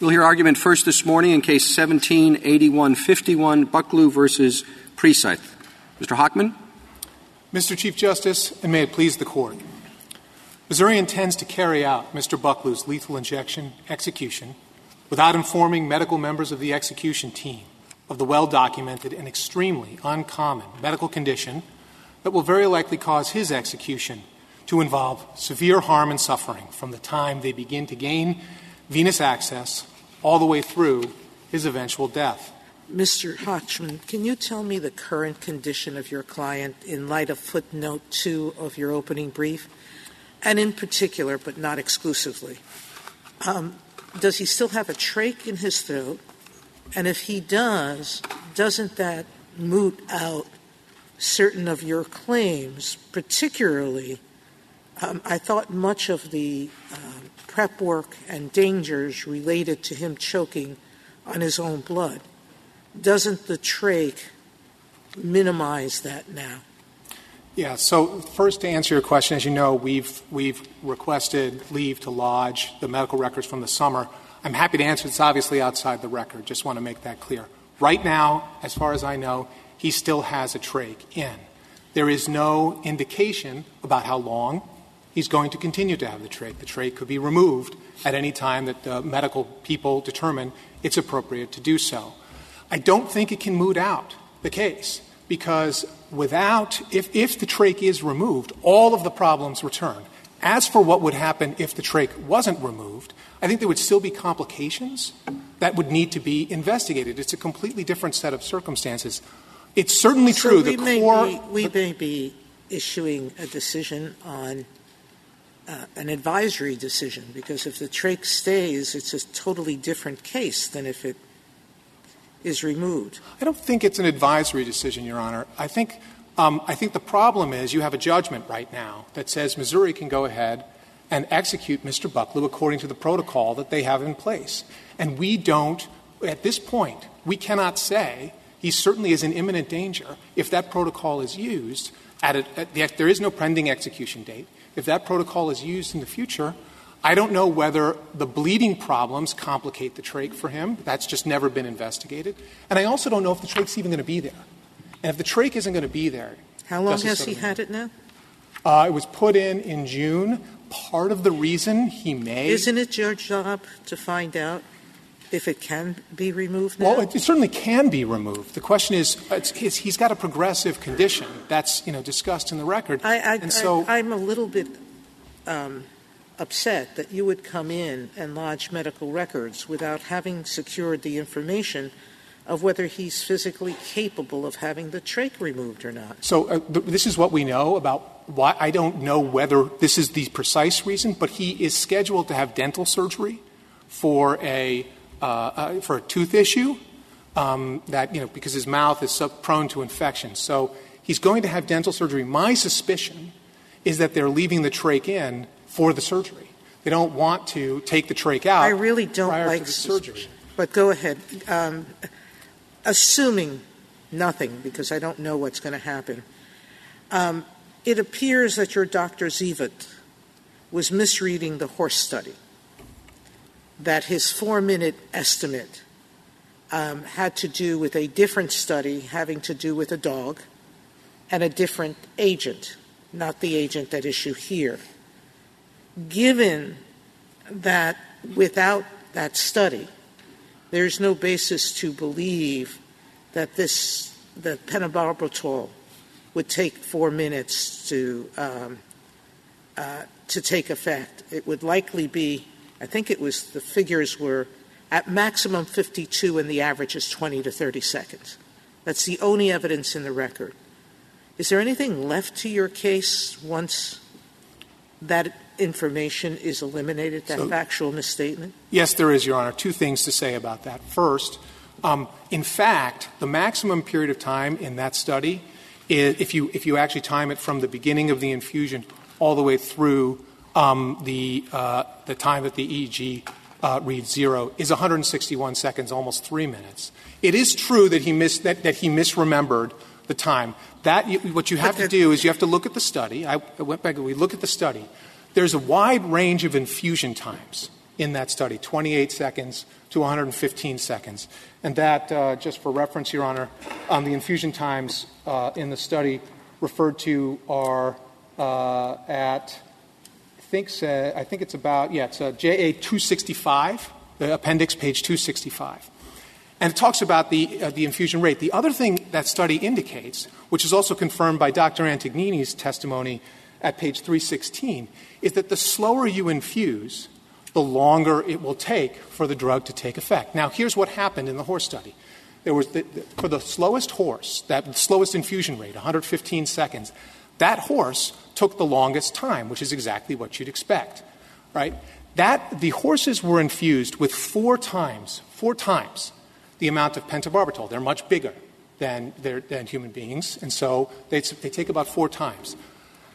We'll hear argument first this morning in Case 17-8151, Bucklew v. Precythe. Mr. Hochman? Mr. Chief Justice, and may it please the Court, Missouri intends to carry out Mr. Bucklew's lethal injection execution without informing medical members of the execution team of the well-documented and extremely uncommon medical condition that will very likely cause his execution to involve severe harm and suffering from the time they begin to gain venous access all the way through his eventual death. Mr. Hochman, can you tell me the current condition of your client in light of footnote 2 of your opening brief? And in particular, but not exclusively, um, does he still have a trach in his throat? And if he does, doesn't that moot out certain of your claims, particularly um, I thought much of the um, prep work and dangers related to him choking on his own blood. Doesn't the trach minimize that now? Yeah. So first, to answer your question, as you know, we've we've requested leave to lodge the medical records from the summer. I'm happy to answer. It's obviously outside the record. Just want to make that clear. Right now, as far as I know, he still has a trach in. There is no indication about how long he's going to continue to have the trach. The trach could be removed at any time that the medical people determine it's appropriate to do so. I don't think it can moot out the case because without, if, if the trach is removed, all of the problems return. As for what would happen if the trach wasn't removed, I think there would still be complications that would need to be investigated. It's a completely different set of circumstances. It's certainly true. The core. We may be issuing a decision on an advisory decision because if the trach stays, it's a totally different case than if it is removed. I don't think it's an advisory decision, Your Honor. I think, um, I think the problem is you have a judgment right now that says Missouri can go ahead and execute Mr. Bucklew according to the protocol that they have in place. And we don't, at this point, we cannot say he certainly is in imminent danger if that protocol is used. At, a, at the, there is no pending execution date. If that protocol is used in the future, I don't know whether the bleeding problems complicate the trach for him. That's just never been investigated. And I also don't know if the trach's even going to be there. And if the trach isn't going to be there, how long has he had it now? Uh, it was put in in June. Part of the reason he may. Isn't it your job to find out if it can be removed now? Well, it, it certainly can be removed. The question is, he's got a progressive condition that's you know discussed in the record, and so I, am a little bit um, upset that you would come in and lodge medical records without having secured the information of whether he's physically capable of having the trach removed or not. So uh, th- this is what we know about why I don't know whether this is the precise reason, but he is scheduled to have dental surgery for a uh, uh, for a tooth issue um, that you know because his mouth is so prone to infection. So he's going to have dental surgery. My suspicion is that they're leaving the trach in for the surgery. They don't want to take the trach out. I really don't like the surgery. But go ahead. Um, assuming nothing, because I don't know what's going to happen. Um, it appears that your Dr. Zivot was misreading the horse study that his four minute estimate um, had to do with a different study having to do with a dog and a different agent, not the agent at issue here. Given that without that study, there's no basis to believe that this, the pentobarbital would take four minutes to, um, uh, to take effect. It would likely be I think it was the figures were at maximum 52 and the average is 20 to 30 seconds. That's the only evidence in the record. Is there anything left to your case once that information is eliminated, that so, factual misstatement? Yes, there is, Your Honor. Two things to say about that. First, um, in fact, the maximum period of time in that study, is, if you if you actually time it from the beginning of the infusion all the way through the, uh, the time that the EEG uh, reads zero is 161 seconds, almost three minutes. It is true that he, misremembered the time. What you have to do is you have to look at the study. I, went back and we look at the study. There's a wide range of infusion times in that study 28 seconds to 115 seconds. And that, uh, just for reference, Your Honor, um, the infusion times in the study referred to are at, think, uh, I think it's about, yeah, it's uh, JA 265, the appendix, page 265. And it talks about the, uh, the infusion rate. The other thing that study indicates, which is also confirmed by Dr. Antognini's testimony at page 316, is that the slower you infuse, the longer it will take for the drug to take effect. Now, here's what happened in the horse study. There was the, the, for the slowest horse, that slowest infusion rate, 115 seconds, that horse took the longest time, which is exactly what you'd expect, right? That the horses were infused with four times, four times the amount of pentobarbital. They're much bigger than, than human beings, and so they, they take about four times.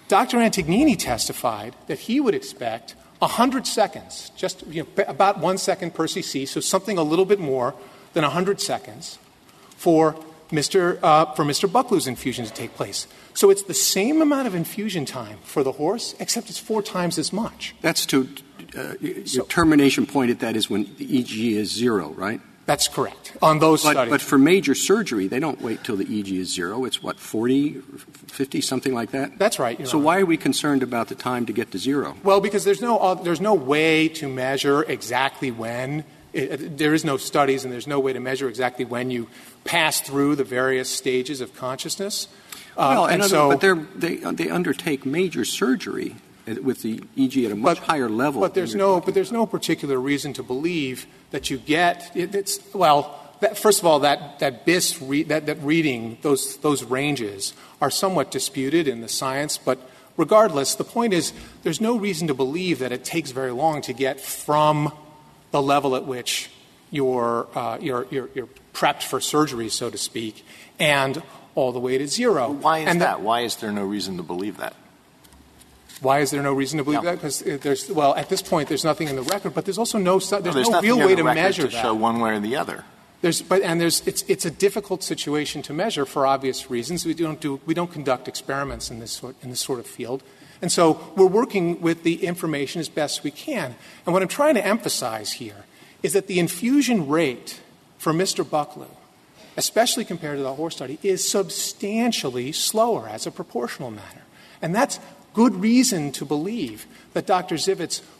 Dr. Antognini testified that he would expect 100 seconds, just you know, about one second per cc, so something a little bit more than 100 seconds for Mr. Uh, for Mr. Bucklew's infusion to take place. So it's the same amount of infusion time for the horse, except it's four times as much. That's to uh, your so, termination point at that is when the EEG is zero, right? That's correct. On those but, studies. But for major surgery, they don't wait till the EEG is zero. It's what, 40, 50, something like that? That's right. So why are we concerned about the time to get to zero? Well, because there's no, uh, there's no way to measure exactly when. It, there is no studies and there's no way to measure exactly when you pass through the various stages of consciousness. Uh, well, and, so, but they they undertake major surgery with the EEG at a much higher level. But there's no, but there's no particular reason to believe that you get it, it's well. That, first of all, that that BIS re, that, that reading those those ranges are somewhat disputed in the science, but regardless, the point is there's no reason to believe that it takes very long to get from the level at which you're, uh, you're, you're, you're prepped for surgery, so to speak, and all the way to zero. Why is and that? Why is there no reason to believe that? Why is there no reason to believe no. that? Because uh, there's well, at this point, there's nothing in the record, but there's also no there's no, there's no real way to measure to that. show one way or the other. There's, but and there's it's it's a difficult situation to measure for obvious reasons. We don't do we don't conduct experiments in this sort in this sort of field, and so we're working with the information as best we can. And what I'm trying to emphasize here is that the infusion rate for Mr. Bucklew, especially compared to the horse study, is substantially slower as a proportional matter, and that's good reason to believe that Dr.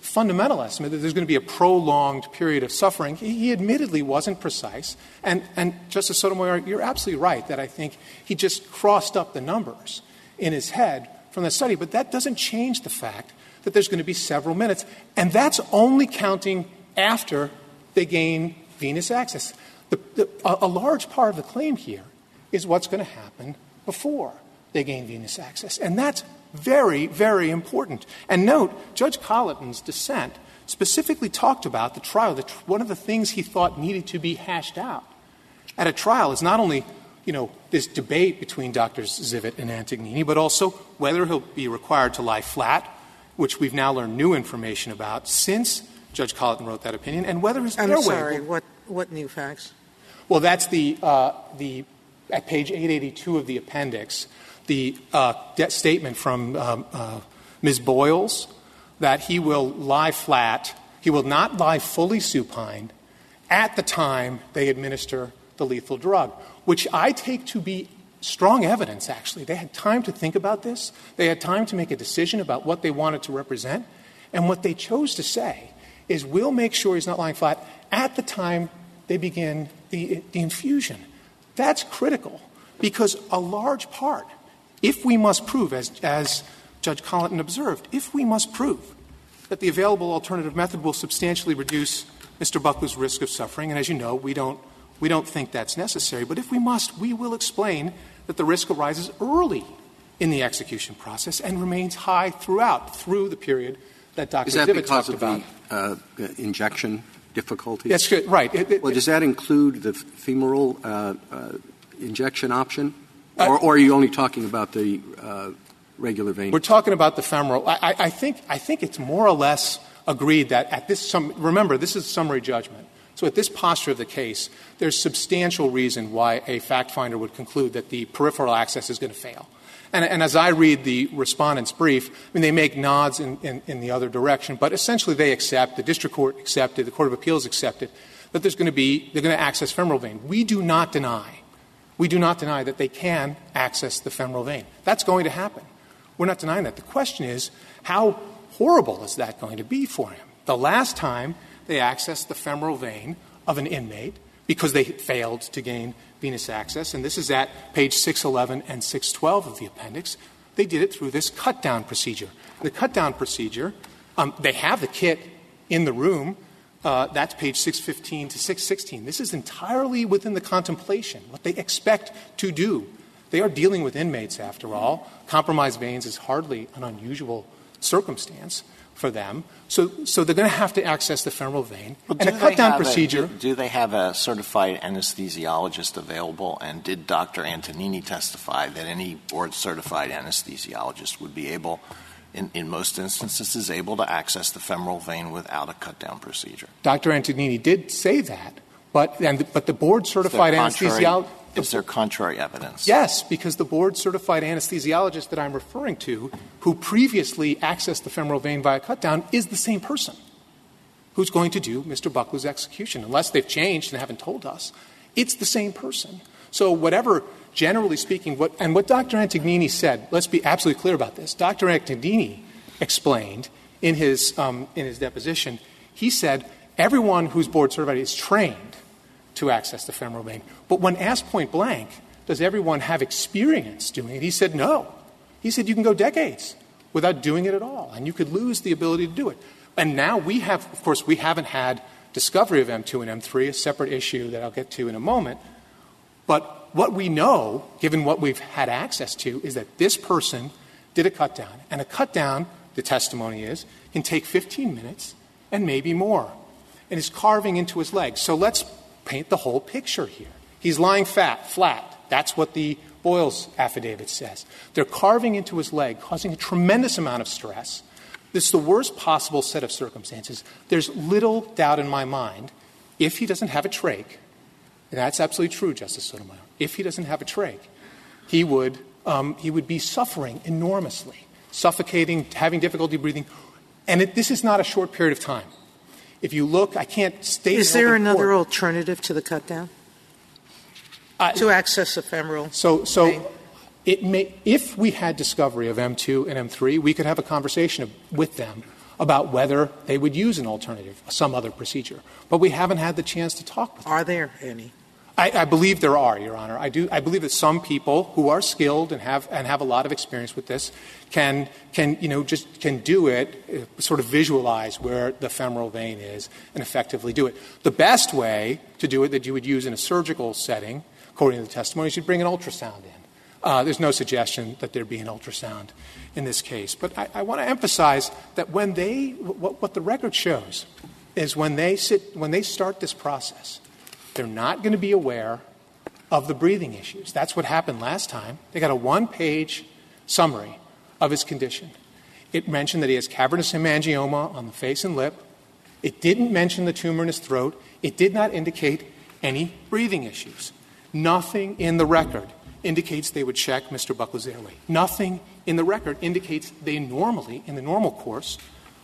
Fundamental estimate that there's going to be a prolonged period of suffering, he, he admittedly wasn't precise. And, and Justice Sotomayor, you're absolutely right that I think he just crossed up the numbers in his head from the study. But that doesn't change the fact that there's going to be several minutes. And that's only counting after they gain venous access. The, the, a, large part of the claim here is what's going to happen before they gain venous access. And that's very, very important. And note, Judge Colloton's dissent specifically talked about the trial. The tr- one of the things he thought needed to be hashed out at a trial is not only you know, this debate between Drs. Zivot and Antognini, but also whether he'll be required to lie flat, which we've now learned new information about since Judge Colloton wrote that opinion, and whether his airway. sorry, what, what new facts? Well, that's the, uh, the, at page 882 of the appendix, the uh, statement from um, uh, Ms. Boyles that he will lie flat, he will not lie fully supine at the time they administer the lethal drug, which I take to be strong evidence, actually. They had time to think about this, they had time to make a decision about what they wanted to represent, and what they chose to say is we'll make sure he's not lying flat at the time they begin the, the infusion. That's critical because a large part if we must prove, as, as Judge Colloton observed, if we must prove that the available alternative method will substantially reduce Mr. Bucklew's risk of suffering, and as you know, we don't, we don't think that's necessary, but if we must, we will explain that the risk arises early in the execution process and remains high throughout, through the period that Dr. Is that because talked of about. the uh, injection difficulties? That's good. Right. Well, does that include the femoral uh, uh, injection option? Uh, or, or, are you only talking about the uh, regular vein? We're talking about the femoral. I, I, think, I think it's more or less agreed that at this some, remember, this is summary judgment. So at this posture of the case, there's substantial reason why a fact finder would conclude that the peripheral access is going to fail. And, as I read the respondent's brief, I mean, they make nods in the other direction, but essentially they accept, the district court accepted, the Court of Appeals accepted, that there's going to be, they're going to access femoral vein. We do not deny, we do not deny that they can access the femoral vein. That's going to happen. We're not denying that. The question is, how horrible is that going to be for him? The last time they accessed the femoral vein of an inmate because they failed to gain venous access, and this is at page 611 and 612 of the appendix, they did it through this cut down procedure. The cut down procedure, um, they have the kit in the room. Uh, that's page 615 to 616. This is entirely within the contemplation, what they expect to do. They are dealing with inmates, after all. Compromised veins is hardly an unusual circumstance for them. So, so they're going to have to access the femoral vein. Well, and a cut down procedure. A, do, do, they have a certified anesthesiologist available? And did Dr. Antognini testify that any board certified anesthesiologist would be able, in, in most instances, is able to access the femoral vein without a cut down procedure? Dr. Antognini did say that. But, and, but the board certified anesthesiologist. Is there contrary evidence? Yes, because the board certified anesthesiologist that I'm referring to, who previously accessed the femoral vein via cut down, is the same person who's going to do Mr. Bucklew's execution, unless they've changed and haven't told us. It's the same person. So, whatever, generally speaking, what, and what Dr. Antognini said, let's be absolutely clear about this. Dr. Antognini explained in his, um, in his deposition, he said everyone who's board certified is trained to access the femoral vein. But when asked point blank, does everyone have experience doing it? He said no. He said you can go decades without doing it at all, and you could lose the ability to do it. And now we have, of course, we haven't had discovery of M2 and M3, a separate issue that I'll get to in a moment. But what we know, given what we've had access to, is that this person did a cut down. And a cut down, the testimony is, can take 15 minutes and maybe more. And is carving into his leg. So let's paint the whole picture here. He's lying fat, flat. That's what the Boyles affidavit says. They're carving into his leg, causing a tremendous amount of stress. This is the worst possible set of circumstances. There's little doubt in my mind if he doesn't have a trach, and that's absolutely true, Justice Sotomayor. If he doesn't have a trach, he would, um, he would be suffering enormously, suffocating, having difficulty breathing. And it, this is not a short period of time. If you look, I can't state. Is there another court. alternative to the cutdown? Uh, to access ephemeral. So, so it may, if we had discovery of M2 and M3, we could have a conversation with them about whether they would use an alternative, some other procedure. But we haven't had the chance to talk with them. Are there any? I, believe there are, Your Honor. I do. I believe that some people who are skilled and have and have a lot of experience with this can can you know just can do it, uh, sort of visualize where the femoral vein is and effectively do it. The best way to do it that you would use in a surgical setting, according to the testimony, is you'd bring an ultrasound in. Uh, there's no suggestion that there be an ultrasound in this case, but I, I want to emphasize that when they what, what the record shows is when they sit when they start this process they're not going to be aware of the breathing issues. That's what happened last time. They got a one page summary of his condition. It mentioned that he has cavernous hemangioma on the face and lip. It didn't mention the tumor in his throat. It did not indicate any breathing issues. Nothing in the record indicates they would check Mr. Bucklew's airway. Nothing in the record indicates they normally, in the normal course,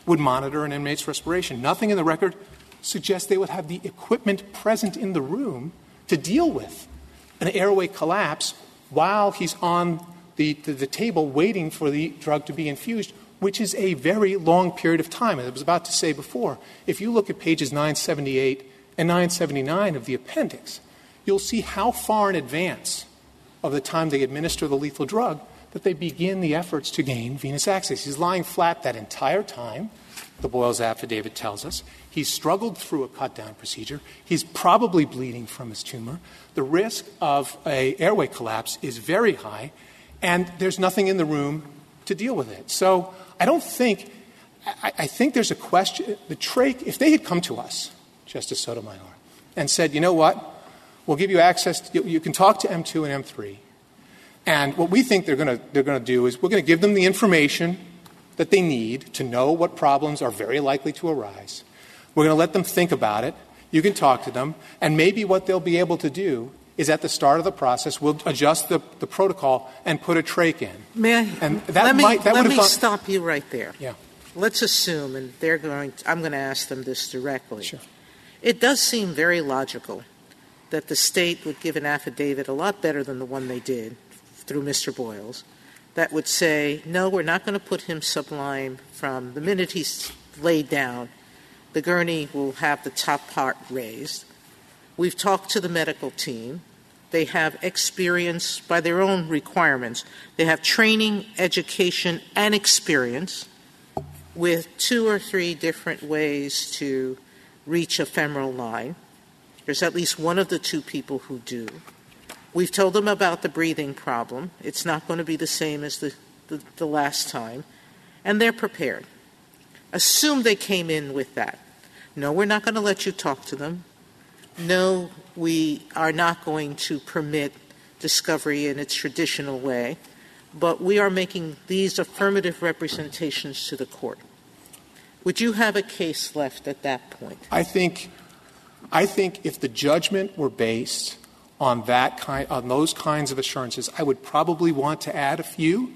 would monitor an inmate's respiration. Nothing in the record suggests they would have the equipment present in the room to deal with an airway collapse while he's on the, the, the, table waiting for the drug to be infused, which is a very long period of time. As I was about to say before, if you look at pages 978 and 979 of the appendix, you'll see how far in advance of the time they administer the lethal drug that they begin the efforts to gain venous access. He's lying flat that entire time, the Boyles affidavit tells us. He's struggled through a cut down procedure. He's probably bleeding from his tumor. The risk of a airway collapse is very high, and there's nothing in the room to deal with it. So I don't think, I, I think there's a question. The trach, if they had come to us, Justice Sotomayor, and said, you know what, we'll give you access, to, you, you can talk to M2 and M3. And what we think they're going to they're going to do is we're going to give them the information that they need to know what problems are very likely to arise. We're going to let them think about it. You can talk to them. And maybe what they'll be able to do is at the start of the process, we'll adjust the, the protocol and put a trach in. May I? And that let me, might- that let me gone- stop you right there. Yeah. Let's assume, and they're going. I'm going to ask them this directly. Sure. It does seem very logical that the state would give an affidavit a lot better than the one they did through Mr. Boyles that would say, no, we're not going to put him sublime from the minute he's laid down. The gurney will have the top part raised. We've talked to the medical team. They have experience by their own requirements. They have training, education, and experience with two or three different ways to reach a femoral line. There's at least one of the two people who do. We've told them about the breathing problem. It's not going to be the same as the, the, the last time. And they're prepared. Assume they came in with that. No, we're not going to let you talk to them. No, we are not going to permit discovery in its traditional way, but we are making these affirmative representations to the court. Would you have a case left at that point? I think, I think if the judgment were based on that kind, on those kinds of assurances, I would probably want to add a few.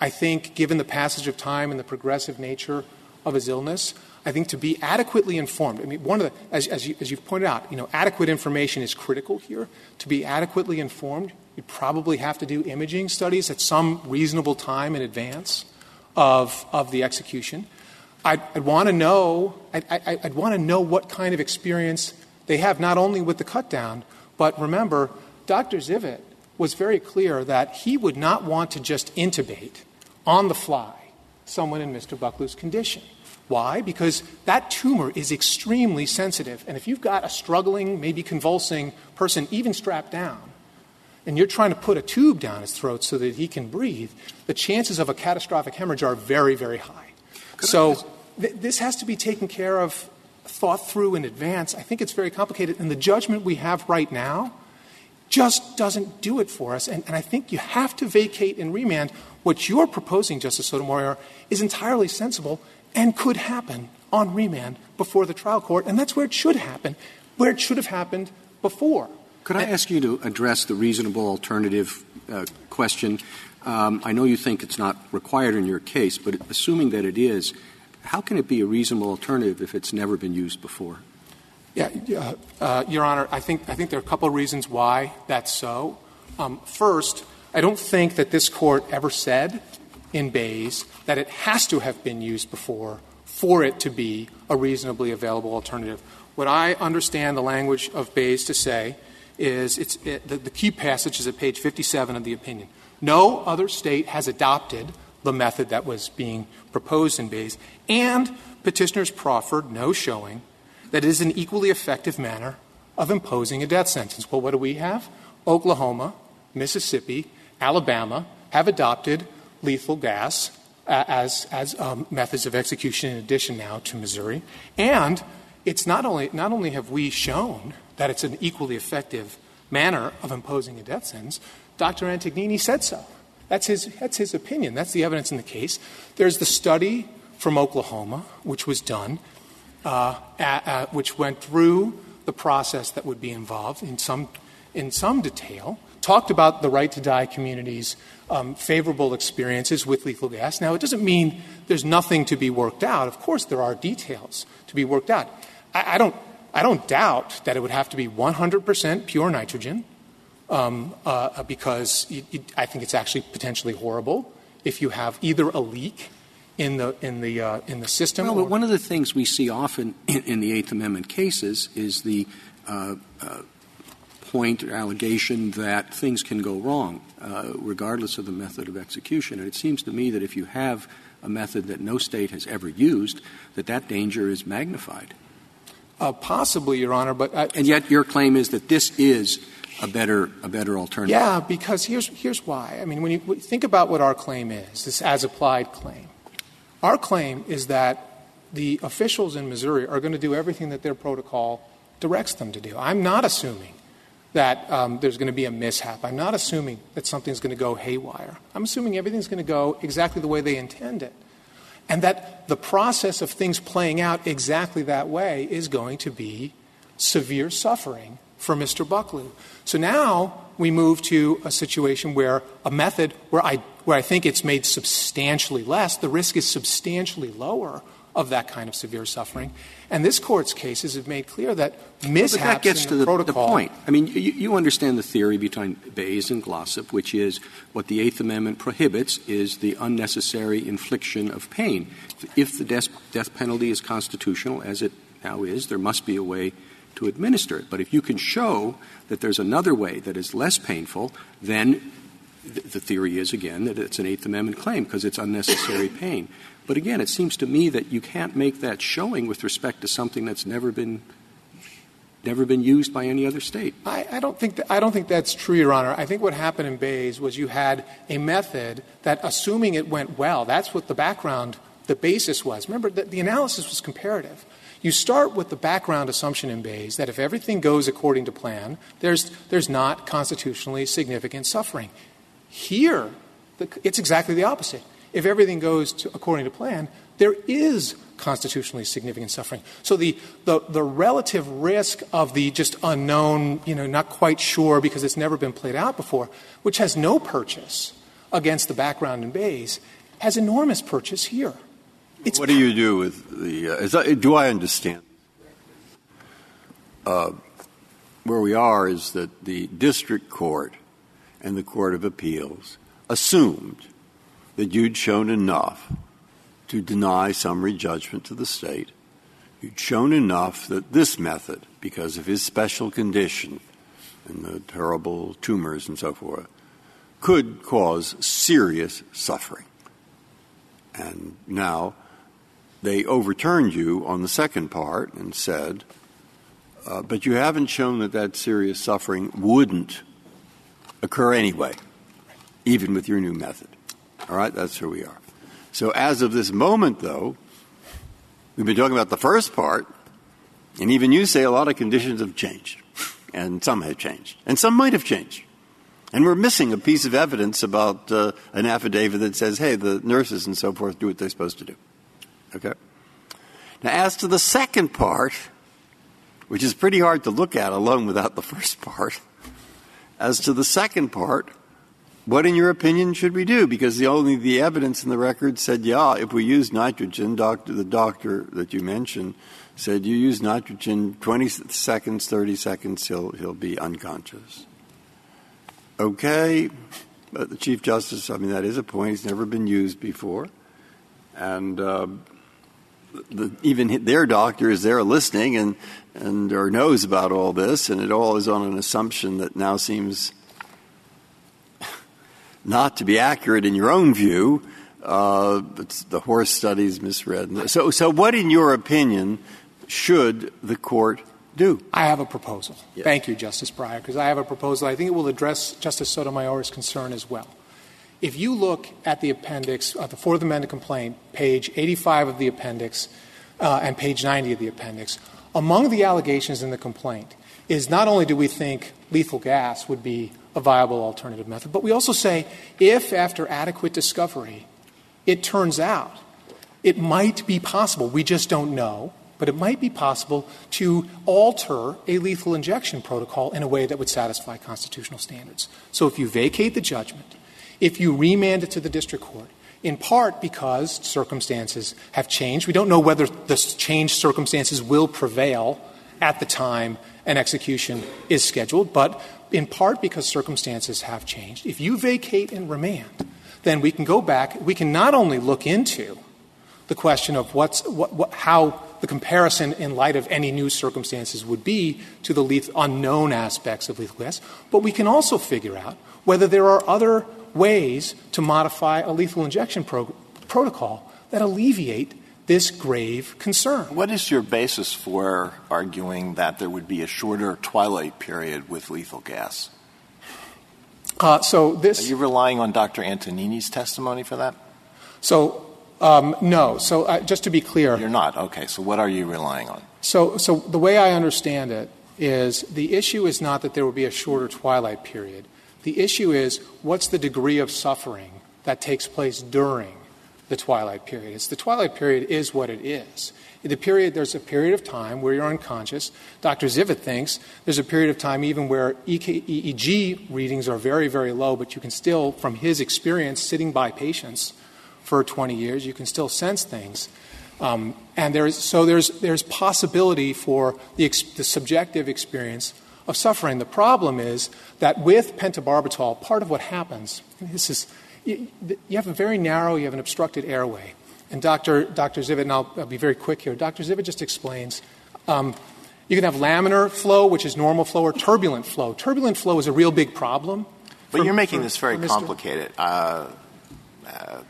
I think, given the passage of time and the progressive nature of his illness, I think to be adequately informed. I mean, one of the, as, as, you, as you've pointed out, you know, adequate information is critical here. To be adequately informed, you'd probably have to do imaging studies at some reasonable time in advance of, of the execution. I'd, I'd want to know. I- want to know what kind of experience they have, not only with the cut down, but remember, Dr. Zivot was very clear that he would not want to just intubate on the fly someone in Mr. Bucklew's condition. Why? Because that tumor is extremely sensitive, and if you've got a struggling, maybe convulsing person, even strapped down, and you're trying to put a tube down his throat so that he can breathe, the chances of a catastrophic hemorrhage are very, very high. So th- this has to be taken care of, thought through in advance. I think it's very complicated, and the judgment we have right now just doesn't do it for us. And, and I think you have to vacate and remand. What you're proposing, Justice Sotomayor, is entirely sensible and could happen on remand before the trial court, and that's where it should happen, where it should have happened before. Could I ask you to address the reasonable alternative uh, question? Um, I know you think it's not required in your case, but assuming that it is, how can it be a reasonable alternative if it's never been used before? Yeah, uh, uh, Your Honor, I think, I think there are a couple of reasons why that's so. Um, first, I don't think that this Court ever said in Baze that it has to have been used before for it to be a reasonably available alternative. What I understand the language of Baze to say is it's, it, the, the key passage is at page 57 of the opinion. No other state has adopted the method that was being proposed in Baze, and petitioners proffered no showing that it is an equally effective manner of imposing a death sentence. Well, what do we have? Oklahoma, Mississippi, Alabama have adopted lethal gas uh, as, as um, methods of execution in addition now to Missouri. And it's not only, not only have we shown that it's an equally effective manner of imposing a death sentence, Dr. Antognini said so. That's his, that's his opinion. That's the evidence in the case. There's the study from Oklahoma, which was done, uh, at, uh, which went through the process that would be involved in some, in some detail, talked about the right to die communities' um, favorable experiences with lethal gas. Now, it doesn't mean there's nothing to be worked out. Of course, there are details to be worked out. I, I don't, I don't doubt that it would have to be 100% pure nitrogen, because you, you, I think it's actually potentially horrible if you have either a leak in the in the uh, in the system. Well, but one of the things we see often in, in the Eighth Amendment cases is the uh, uh, point or allegation that things can go wrong, uh, regardless of the method of execution. And it seems to me that if you have a method that no state has ever used, that that danger is magnified. uh, possibly, Your Honor, but I, And yet your claim is that this is a better, a better alternative. Yeah, because here's, here's why. I mean, when you think about what our claim is, this as applied claim, our claim is that the officials in Missouri are going to do everything that their protocol directs them to do. I'm not assuming that um, there's going to be a mishap. I'm not assuming that something's going to go haywire. I'm assuming everything's going to go exactly the way they intend it. And that the process of things playing out exactly that way is going to be severe suffering for Mr. Bucklew. So now we move to a situation where a method where I, where I think it's made substantially less, the risk is substantially lower of that kind of severe suffering. And this Court's cases have made clear that mishaps but that gets to the, the, protocol. the point. I mean, you, you understand the theory between Baze and Glossip, which is what the Eighth Amendment prohibits is the unnecessary infliction of pain. If the death, death penalty is constitutional, as it now is, there must be a way to administer it. But if you can show that there's another way that is less painful, then the theory is, again, that it's an Eighth Amendment claim because it's unnecessary pain. But again, it seems to me that you can't make that showing with respect to something that's never been never been used by any other state. I, I don't think that, I don't think that's true, Your Honor. I think what happened in Baze was you had a method that, assuming it went well, that's what the background, the basis was. Remember, the, the analysis was comparative. You start with the background assumption in Baze that if everything goes according to plan, there's, there's not constitutionally significant suffering. Here, the, it's exactly the opposite. If everything goes to, according to plan, there is constitutionally significant suffering. So the, the, the, relative risk of the just unknown, you know, not quite sure because it's never been played out before, which has no purchase against the background in Baze, has enormous purchase here. It's what do you do with the? Uh, do I understand? Uh, where we are is that the district court and the court of appeals assumed that you'd shown enough to deny summary judgment to the state. You'd shown enough that this method, because of his special condition and the terrible tumors and so forth, could cause serious suffering. And now they overturned you on the second part and said, uh, but you haven't shown that that serious suffering wouldn't occur anyway, even with your new method. All right, that's where we are. So as of this moment, though, we've been talking about the first part, and even you say a lot of conditions have changed, and some have changed, and some might have changed. And we're missing a piece of evidence about uh, an affidavit that says, hey, the nurses and so forth do what they're supposed to do. Okay? Now, as to the second part, which is pretty hard to look at alone without the first part, as to the second part, what, in your opinion, should we do? Because the only the evidence in the record said, yeah, if we use nitrogen, doctor, the doctor that you mentioned said you use nitrogen 20 seconds, 30 seconds, he'll, he'll be unconscious. Okay, but the Chief Justice, I mean, that is a point. He's never been used before. And uh, the, even their doctor is there listening and, and or knows about all this, and it all is on an assumption that now seems not to be accurate in your own view. Uh, the horse studies misread. So, so what, in your opinion, should the court do? I have a proposal. Yes. Thank you, Justice Breyer, because I have a proposal. I think it will address Justice Sotomayor's concern as well. If you look at the appendix, uh, the Fourth Amendment complaint, page 85 of the appendix uh, and page 90 of the appendix, among the allegations in the complaint is not only do we think lethal gas would be a viable alternative method. But we also say if, after adequate discovery, it turns out it might be possible, we just don't know, but it might be possible to alter a lethal injection protocol in a way that would satisfy constitutional standards. So if you vacate the judgment, if you remand it to the district court, in part because circumstances have changed, we don't know whether the changed circumstances will prevail at the time an execution is scheduled, but in part because circumstances have changed. If you vacate and remand, then we can go back. We can not only look into the question of what's, what, how the comparison in light of any new circumstances would be to the unknown aspects of lethal gas, but we can also figure out whether there are other ways to modify a lethal injection pro- protocol that alleviate this grave concern. What is your basis for arguing that there would be a shorter twilight period with lethal gas? Uh, so this. Are you relying on Dr. Antognini's testimony for that? So um, no. So uh, just to be clear, you're not. Okay. So what are you relying on? So, so the way I understand it is the issue is not that there would be a shorter twilight period. The issue is what's the degree of suffering that takes place during the twilight period. It's the twilight period is what it is. The period, there's a period of time where you're unconscious. Dr. Zivot thinks there's a period of time even where EEG readings are very, very low, but you can still, from his experience sitting by patients for 20 years, you can still sense things. Um, and there's, so there's, there's possibility for the, ex, the subjective experience of suffering. The problem is that with pentobarbital, part of what happens, this is, you, you have a very narrow, you have an obstructed airway. And Dr. Dr. Zivot, and I'll, I'll be very quick here, Dr. Zivot just explains um, you can have laminar flow, which is normal flow, or turbulent flow. Turbulent flow is a real big problem. But for, you're making for, this very complicated. Uh, uh,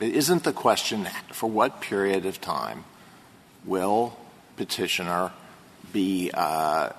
isn't the question for what period of time will petitioner be uh,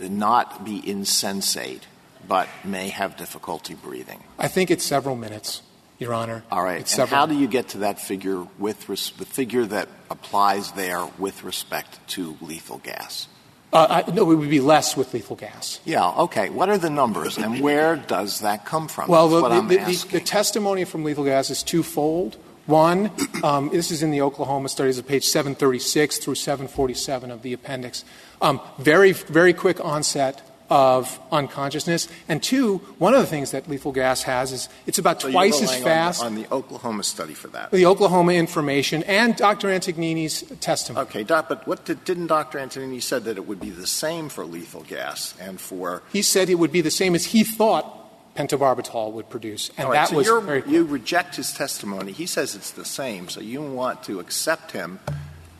not be insensate, but may have difficulty breathing? I think it's several minutes. Your Honor. All right. And how do you get to that figure with res- the figure that applies there with respect to lethal gas? Uh, I, no, it would be less with lethal gas. Yeah. Okay. What are the numbers, and where does that come from? Well, the, the, the, the, testimony from lethal gas is twofold. One, um, this is in the Oklahoma studies of page 736 through 747 of the appendix. Um, very, very quick onset of unconsciousness. And two, one of the things that lethal gas has is it's about twice as fast. On the, on the, Oklahoma study for that. The Oklahoma information and Dr. Antognini's testimony. Okay, but what did, didn't Dr. Antognini said that it would be the same for lethal gas and for? He said it would be the same as he thought pentobarbital would produce, and that was very. You reject his testimony. He says it's the same, so you want to accept him.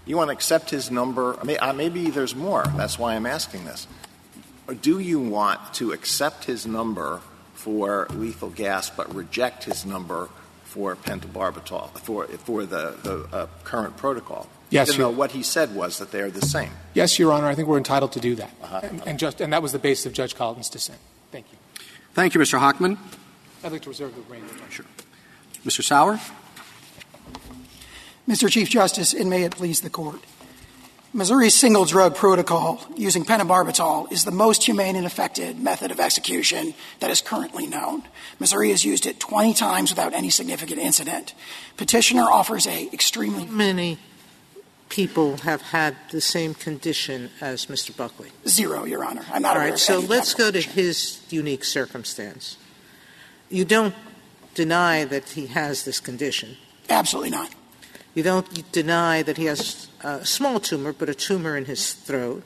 You want to accept his number. Uh, maybe there's more. That's why I'm asking this do you want to accept his number for lethal gas but reject his number for pentobarbital, for, for the, the uh, current protocol? Yes, Even though what he said was that they are the same. Yes, Your Honor. I think we're entitled to do that. Uh-huh. And, and, just, and that was the basis of Judge Colloton's dissent. Thank you. Thank you, Mr. Hochman. I'd like to reserve the remainder of time. Sure. Mr. Sauer? Mr. Chief Justice, and may it please the Court. Missouri's single drug protocol using pentobarbital is the most humane and effective method of execution that is currently known. Missouri has used it 20 times without any significant incident. Petitioner offers a extremely many people have had the same condition as Mr. Bucklew. Zero, Your Honor. I'm not All right, so let's go to his unique circumstance. You don't deny that he has this condition. Absolutely not. You don't deny that he has a small tumor, but a tumor in his throat.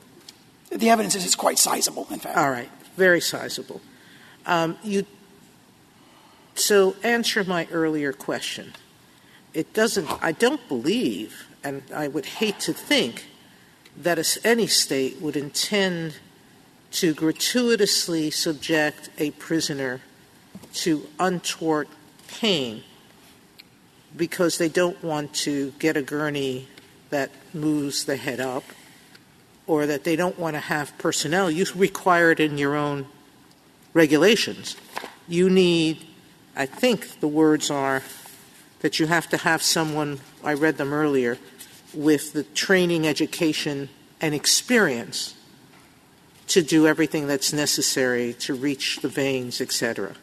The evidence is it's quite sizable, in fact. All right, very sizable. Um, you, so answer my earlier question. It doesn't, I don't believe, and I would hate to think, that any state would intend to gratuitously subject a prisoner to untoward pain because they don't want to get a gurney that moves the head up or that they don't want to have personnel. You require it in your own regulations. You need, I think the words are that you have to have someone, I read them earlier, with the training, education, and experience to do everything that's necessary to reach the veins, et cetera.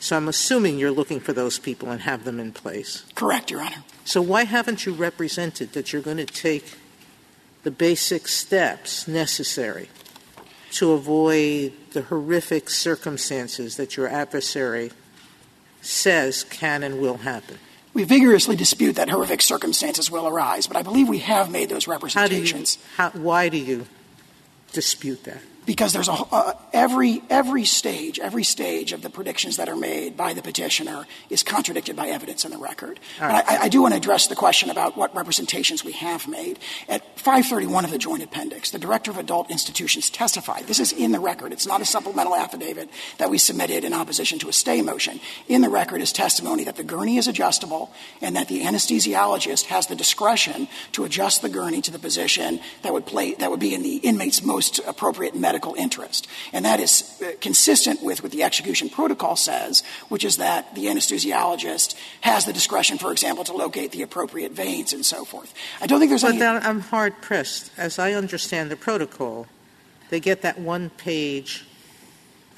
So I'm assuming you're looking for those people and have them in place. Correct, Your Honor. So why haven't you represented that you're going to take the basic steps necessary to avoid the horrific circumstances that your adversary says can and will happen? We vigorously dispute that horrific circumstances will arise, but I believe we have made those representations. How do you, how, why do you dispute that? Because there's a uh, every every stage every stage of the predictions that are made by the petitioner is contradicted by evidence in the record. Right. I, I, do want to address the question about what representations we have made. At 531 of the Joint Appendix, the Director of Adult Institutions testified. This is in the record. It's not a supplemental affidavit that we submitted in opposition to a stay motion. In the record is testimony that the gurney is adjustable and that the anesthesiologist has the discretion to adjust the gurney to the position that would play that would be in the inmate's most appropriate medical interest. And that is uh, consistent with what the execution protocol says, which is that the anesthesiologist has the discretion, for example, to locate the appropriate veins and so forth. I don't think there's but any. But I'm hard pressed. As I understand the protocol, they get that one page,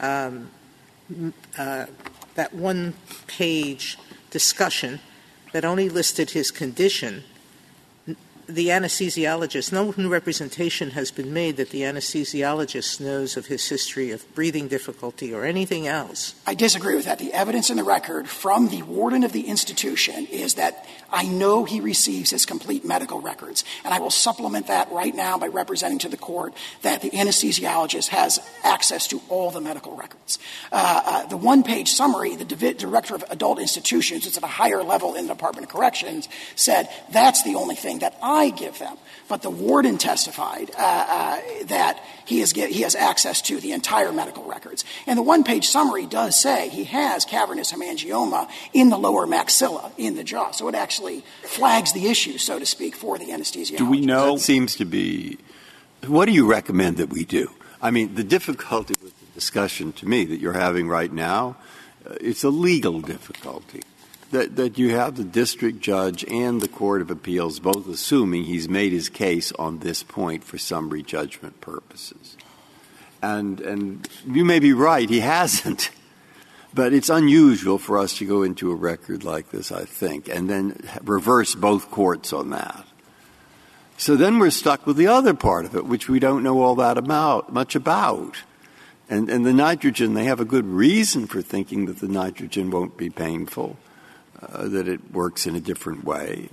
um, uh, that one page discussion that only listed his condition the anesthesiologist, no representation has been made that the anesthesiologist knows of his history of breathing difficulty or anything else. I disagree with that. The evidence in the record from the warden of the institution is that I know he receives his complete medical records. And I will supplement that right now by representing to the court that the anesthesiologist has access to all the medical records. Uh, uh, the one page summary, the director of adult institutions, it's at a higher level in the Department of Corrections, said that's the only thing that I give them. But the warden testified uh, uh that he has, get, he has access to the entire medical records. And the one page summary does say he has cavernous hemangioma in the lower maxilla in the jaw. So it actually flags the issue, so to speak, for the anesthesiologist. Do we know? That seems to be. What do you recommend that we do? I mean, the difficulty with the discussion to me that you're having right now, uh, it's a legal difficulty. That, you have the district judge and the court of appeals both assuming he's made his case on this point for summary judgment purposes. And, and you may be right, he hasn't. But it's unusual for us to go into a record like this, I think, and then reverse both courts on that. So then we're stuck with the other part of it, which we don't know all that about, much about. And, and the nitrogen, they have a good reason for thinking that the nitrogen won't be painful, that it works in a different way.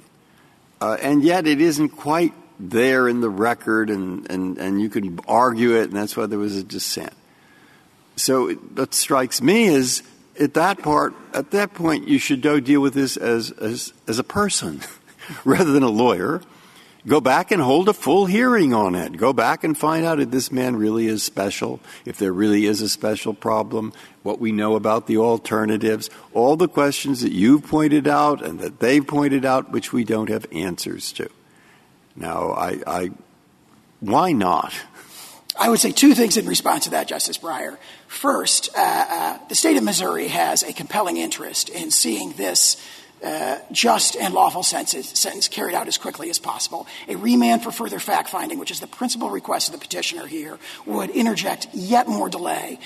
Uh, and yet it isn't quite there in the record, and, you can argue it, and that's why there was a dissent. So what strikes me is at that part, at that point, you should go deal with this as, as, as a person rather than a lawyer. Go back and hold a full hearing on it. Go back and find out if this man really is special, if there really is a special problem, what we know about the alternatives, all the questions that you've pointed out and that they've pointed out, which we don't have answers to. Now, I, I why not? I would say two things in response to that, Justice Breyer. First, uh, uh, the state of Missouri has a compelling interest in seeing this Uh, just and lawful sentence, carried out as quickly as possible. A remand for further fact finding, which is the principal request of the petitioner here, would interject yet more delay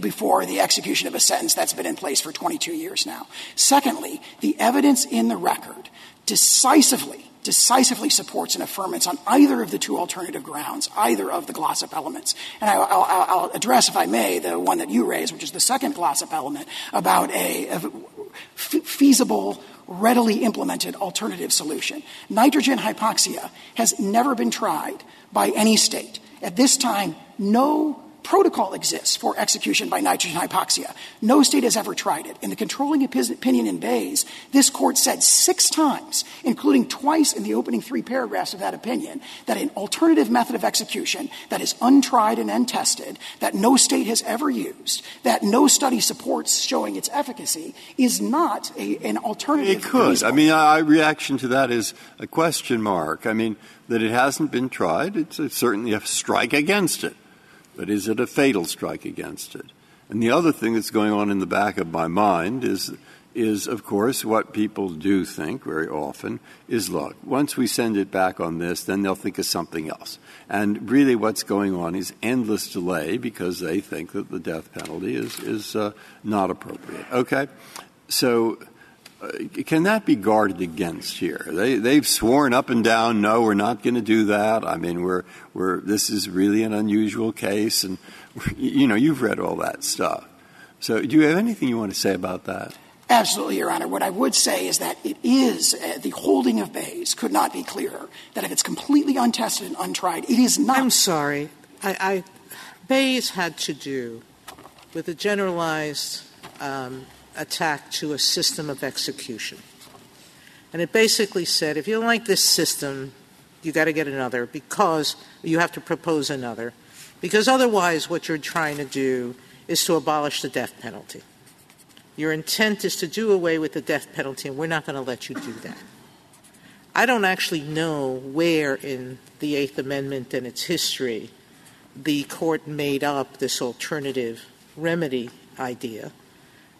before the execution of a sentence that's been in place for 22 years now. Secondly, the evidence in the record decisively decisively supports an affirmance on either of the two alternative grounds, either of the Glossip elements. And I, will address, if I may, the one that you raised, which is the second Glossip element, about a feasible, readily implemented alternative solution. Nitrogen hypoxia has never been tried by any state. At this time, no protocol exists for execution by nitrogen hypoxia. No state has ever tried it. In the controlling opinion in Baze, this court said six times, including twice in the opening three paragraphs of that opinion, that an alternative method of execution that is untried and untested, that no state has ever used, that no study supports showing its efficacy, is not a, an alternative. It could. I mean, my reaction to that is a question mark. I mean, that it hasn't been tried, it's, it's certainly a strike against it. But is it a fatal strike against it? And the other thing that's going on in the back of my mind is, is of course, what people do think very often is look, once we send it back on this, then they'll think of something else. And really, what's going on is endless delay because they think that the death penalty is, is uh, not appropriate. Okay? So can that be guarded against here? They, they've sworn up and down, no, we're not going to do that. I mean, we're, we're, this is really an unusual case, and you know, you've read all that stuff. So, do you have anything you want to say about that? Absolutely, Your Honor. What I would say is that it is uh, the holding of Baze could not be clearer. That if it's completely untested and untried, it is not. I'm sorry. I, I Baze had to do with a generalized um, attack to a system of execution. And it basically said if you don't like this system, you got to get another because you have to propose another. Because otherwise, what you're trying to do is to abolish the death penalty. Your intent is to do away with the death penalty, and we're not going to let you do that. I don't actually know where in the Eighth Amendment and its history the court made up this alternative remedy idea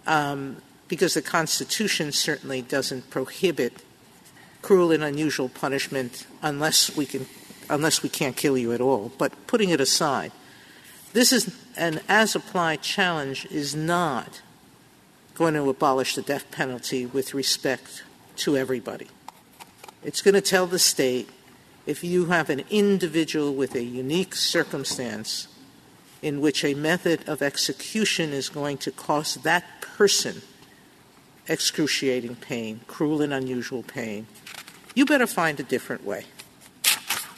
Um, because the Constitution certainly doesn't prohibit cruel and unusual punishment unless we can unless we can't kill you at all. But putting it aside, this is an as applied challenge is not going to abolish the death penalty with respect to everybody. It's going to tell the state if you have an individual with a unique circumstance in which a method of execution is going to cause that person excruciating pain, cruel and unusual pain, you better find a different way.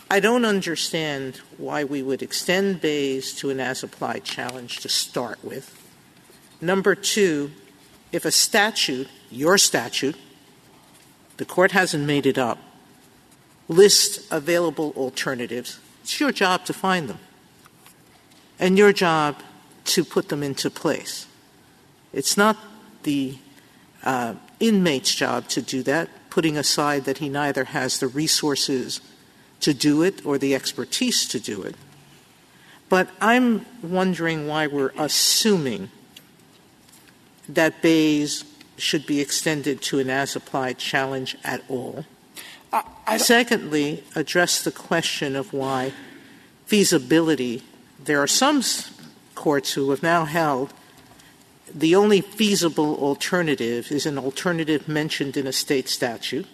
I don't understand why we would extend Baze to an as applied challenge to start with. Number two, if a statute, your statute, the court hasn't made it up, lists available alternatives, it's your job to find them and your job to put them into place. It's not the uh, inmate's job to do that, putting aside that he neither has the resources to do it or the expertise to do it. But I'm wondering why we're assuming that Baze should be extended to an as applied challenge at all. Secondly, address the question of why feasibility. There are some courts who have now held the only feasible alternative is an alternative mentioned in a state statute.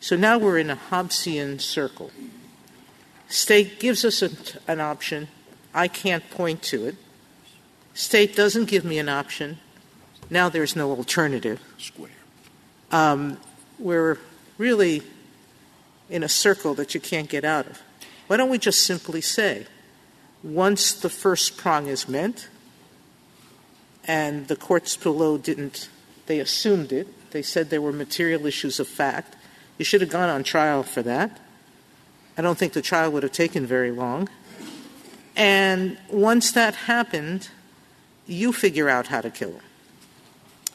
So now we're in a Hobbesian circle. State gives us a, an option. I can't point to it. State doesn't give me an option. Now there's no alternative. Square. Um, we're really in a circle that you can't get out of. Why don't we just simply say, once the first prong is met, and the courts below didn't, they assumed it, they said there were material issues of fact, you should have gone on trial for that. I don't think the trial would have taken very long. And once that happened, you figure out how to kill.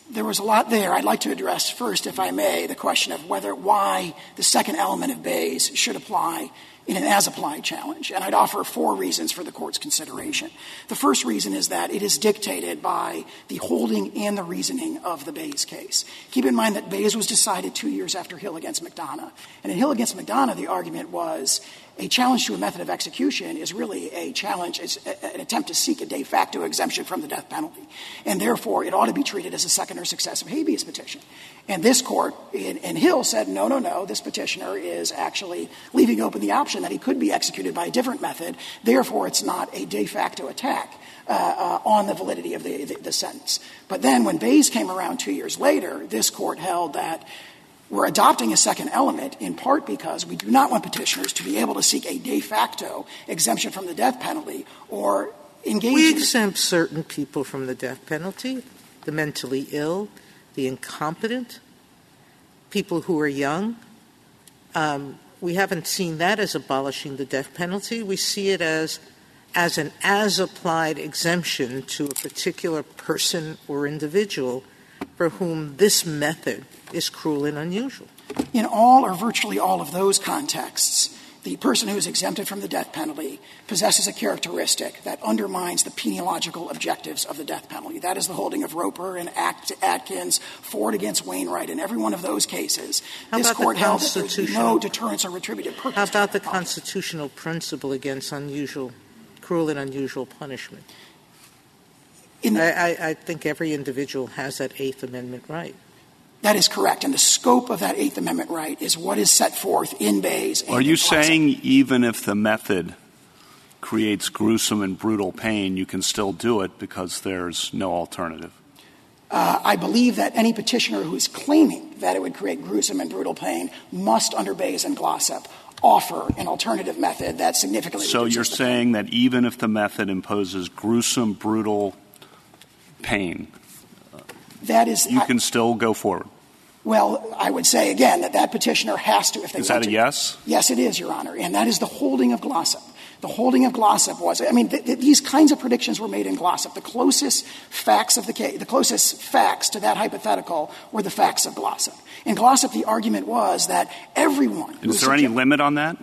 There was a lot there. I'd like to address first, if I may, the question of whether why the second element of Baze should apply in an as applied challenge. And I'd offer four reasons for the court's consideration. The first reason is that it is dictated by the holding and the reasoning of the Baze case. Keep in mind that Baze was decided two years after Hill against McDonough. And in Hill against McDonough, the argument was a challenge to a method of execution is really a challenge, it's an attempt to seek a de facto exemption from the death penalty. And therefore, it ought to be treated as a second or successive habeas petition. And this court in, in Hill said, no, no, no, this petitioner is actually leaving open the option that he could be executed by a different method. Therefore, it's not a de facto attack. Uh, uh, on the validity of the, the, the, sentence. But then when Baze came around two years later, this court held that we're adopting a second element in part because we do not want petitioners to be able to seek a de facto exemption from the death penalty or engage We exempt certain people from the death penalty, the mentally ill, the incompetent, people who are young. Um, we haven't seen that as abolishing the death penalty. We see it as as an as applied exemption to a particular person or individual for whom this method is cruel and unusual. In all or virtually all of those contexts, the person who is exempted from the death penalty possesses a characteristic that undermines the penological objectives of the death penalty. That is the holding of Roper and Atkins, Ford against Wainwright. In every one of those cases, How this court held that there's no deterrence or retributive purpose. How about the constitutional principle against unusual, cruel and unusual punishment? I, I, I think every individual has that Eighth Amendment right. That is correct. And the scope of that Eighth Amendment right is what is set forth in Baze. Are you saying even if the method creates gruesome and brutal pain, you can still do it because there's no alternative? Uh, I believe that any petitioner who is claiming that it would create gruesome and brutal pain must, under Baze and Glossip, offer an alternative method that significantly. So you're saying that even if the method imposes gruesome, brutal pain, that is, you can still go forward. Well, I would say again that that petitioner has to. If they is that a to. yes? Yes, it is, Your Honor, and that is the holding of Glossip. The holding of Glossip was, I mean, th- th- these kinds of predictions were made in Glossip. The closest facts of the case, the closest facts to that hypothetical were the facts of Glossip. In Glossip, the argument was that everyone. Is there any limit on that?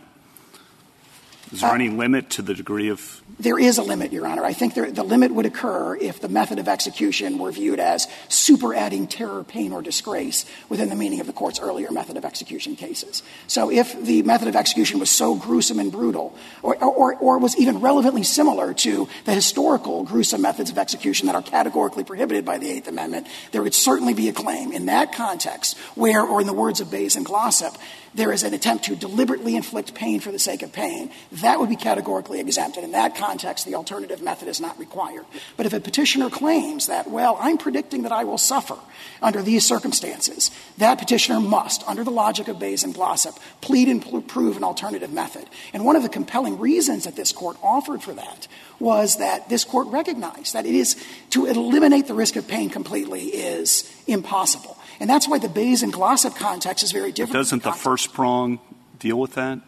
Is there uh, any limit to the degree of there is a limit, Your Honor. I think there, the limit would occur if the method of execution were viewed as super adding terror, pain, or disgrace within the meaning of the court's earlier method of execution cases. So if the method of execution was so gruesome and brutal, or, or, or was even relevantly similar to the historical gruesome methods of execution that are categorically prohibited by the Eighth Amendment, there would certainly be a claim in that context where, or in the words of Baze and Glossip, there is an attempt to deliberately inflict pain for the sake of pain, that would be categorically exempted. In that context, the alternative method is not required. But if a petitioner claims that, well, I'm predicting that I will suffer under these circumstances, that petitioner must, under the logic of Baze and Glossip, plead and prove an alternative method. And one of the compelling reasons that this court offered for that was that this court recognized that it is to eliminate the risk of pain completely is impossible. And that's why the Baze and Glossip context is very different. Doesn't the first prong deal with that?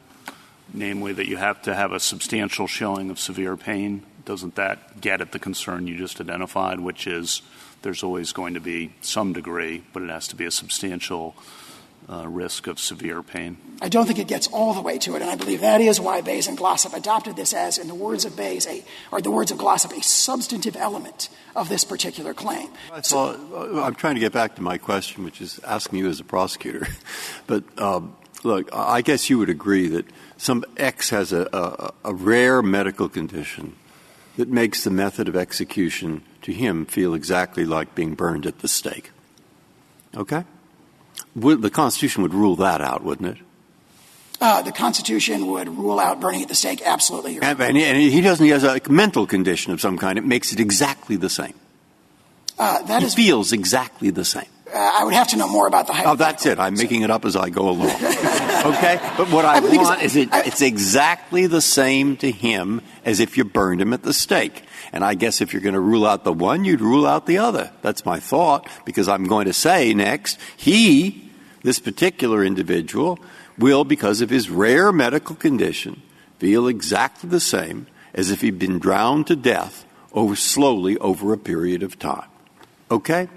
Namely, that you have to have a substantial showing of severe pain. Doesn't that get at the concern you just identified, which is there's always going to be some degree, but it has to be a substantial uh, risk of severe pain? I don't think it gets all the way to it, and I believe that is why Baze and Glossip adopted this as, in the words of Baze, a, or the words of Glossip, a substantive element of this particular claim. So, I'm trying to get back to my question, which is asking you as a prosecutor. but um, look, I guess you would agree that some X has a, a, a rare medical condition that makes the method of execution to him feel exactly like being burned at the stake. Okay? The Constitution would rule that out, wouldn't it? Uh, the Constitution would rule out burning at the stake. Absolutely. And, and, he doesn't. He has a mental condition of some kind. It makes it exactly the same. Uh, that is, feels exactly the same. Uh, I would have to know more about the Oh, that's it. I'm making it up as I go along. okay? But what I, I want is it, it's exactly the same to him as if you burned him at the stake. And I guess if you're going to rule out the one, you'd rule out the other. That's my thought, because I'm going to say next, he, this particular individual, will, because of his rare medical condition, feel exactly the same as if he'd been drowned to death over slowly over a period of time. Okay?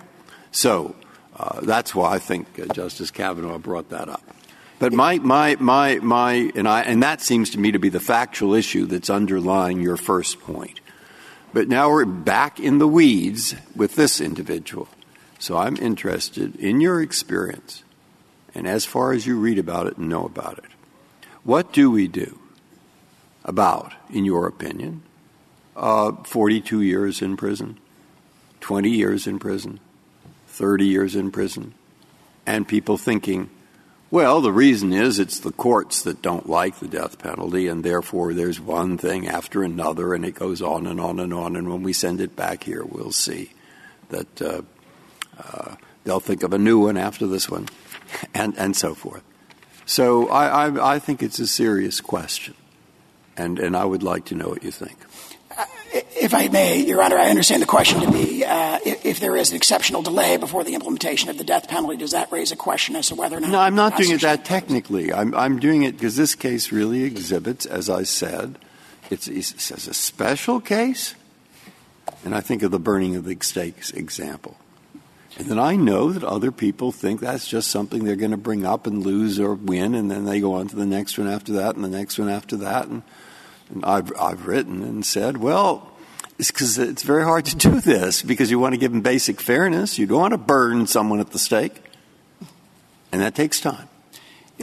So uh, that's why I think uh, Justice Kavanaugh brought that up. But my, my, my, my, and, I, and that seems to me to be the factual issue that's underlying your first point. But now we're back in the weeds with this individual. So I'm interested in your experience, and as far as you read about it and know about it, what do we do about, in your opinion, uh, 42 years in prison, 20 years in prison, 30 years in prison, and people thinking, well, the reason is it's the courts that don't like the death penalty, and therefore there's one thing after another, and it goes on and on and on. And when we send it back here, we'll see that uh, uh, they'll think of a new one after this one, and, and so forth. So I, I, I think it's a serious question, and, and I would like to know what you think. If I may, Your Honor, I understand the question to be uh, if, if, there is an exceptional delay before the implementation of the death penalty, does that raise a question as to whether or not? No, I'm not doing it that technically. I'm, I'm doing it because this case really exhibits, as I said, it's, it's, a special case. And I think of the burning of the stakes example. And then I know that other people think that's just something they're going to bring up and lose or win, and then they go on to the next one after that and the next one after that. And and I've, I've written and said, well, it's because it's very hard to do this because you want to give them basic fairness. You don't want to burn someone at the stake, and that takes time.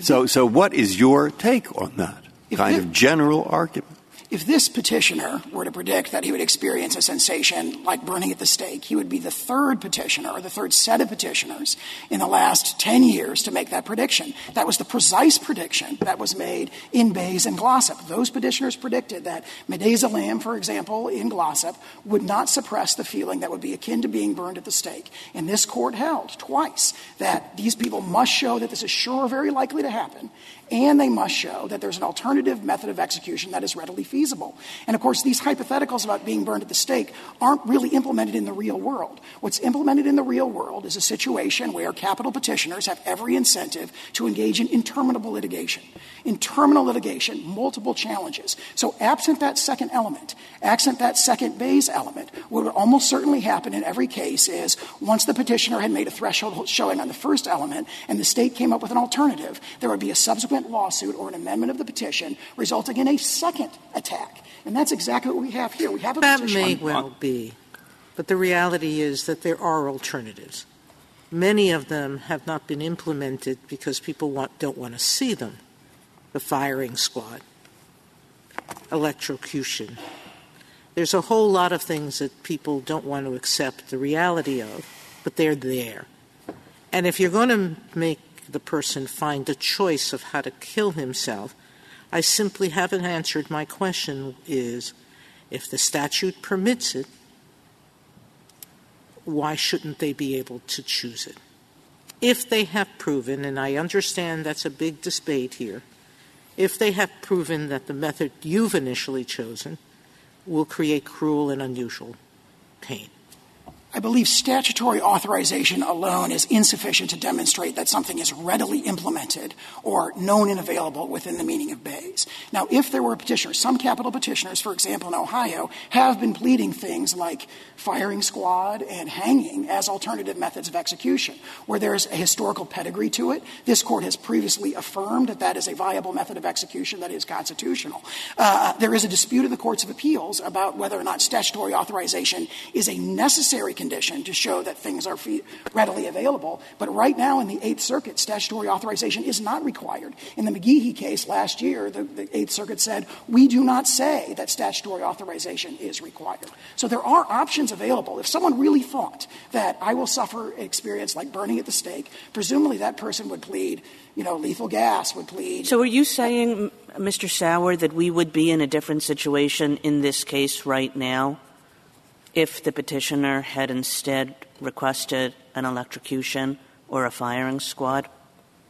So, so what is your take on that kind of general argument? If this petitioner were to predict that he would experience a sensation like burning at the stake, he would be the third petitioner or the third set of petitioners in the last 10 years to make that prediction. That was the precise prediction that was made in Baze and Glossip. Those petitioners predicted that midazolam, for example, in Glossip, would not suppress the feeling that would be akin to being burned at the stake. And this court held twice that these people must show that this is sure very likely to happen, and they must show that there's an alternative method of execution that is readily feasible. And of course, these hypotheticals about being burned at the stake aren't really implemented in the real world. What's implemented in the real world is a situation where capital petitioners have every incentive to engage in interminable litigation. In terminal litigation, multiple challenges. So absent that second element, absent that second Baze element, what would almost certainly happen in every case is once the petitioner had made a threshold showing on the first element and the state came up with an alternative, there would be a subsequent lawsuit or an amendment of the petition resulting in a second attack. And that's exactly what we have here. We have a that petition. may well be. But the reality is that there are alternatives. Many of them have not been implemented because people want, don't want to see them the firing squad, electrocution. There's a whole lot of things that people don't want to accept the reality of, but they're there. And if you're going to make the person find a choice of how to kill himself. I simply haven't answered my question is if the statute permits it, why shouldn't they be able to choose it? If they have proven, and I understand that's a big debate here, if they have proven that the method you've initially chosen will create cruel and unusual pain. I believe statutory authorization alone is insufficient to demonstrate that something is readily implemented or known and available within the meaning of Baze. Now, if there were petitioners, some capital petitioners, for example, in Ohio, have been pleading things like firing squad and hanging as alternative methods of execution, where there's a historical pedigree to it. This court has previously affirmed that that is a viable method of execution that is constitutional. Uh, there is a dispute in the courts of appeals about whether or not statutory authorization is a necessary condition to show that things are readily available. But right now in the Eighth Circuit, statutory authorization is not required. In the McGehee case last year, the, the Eighth Circuit said, we do not say that statutory authorization is required. So there are options available. If someone really thought that I will suffer an experience like burning at the stake, presumably that person would plead you know, lethal gas would plead. So are you saying, Mr. Sauer, that we would be in a different situation in this case right now if the petitioner had instead requested an electrocution or a firing squad?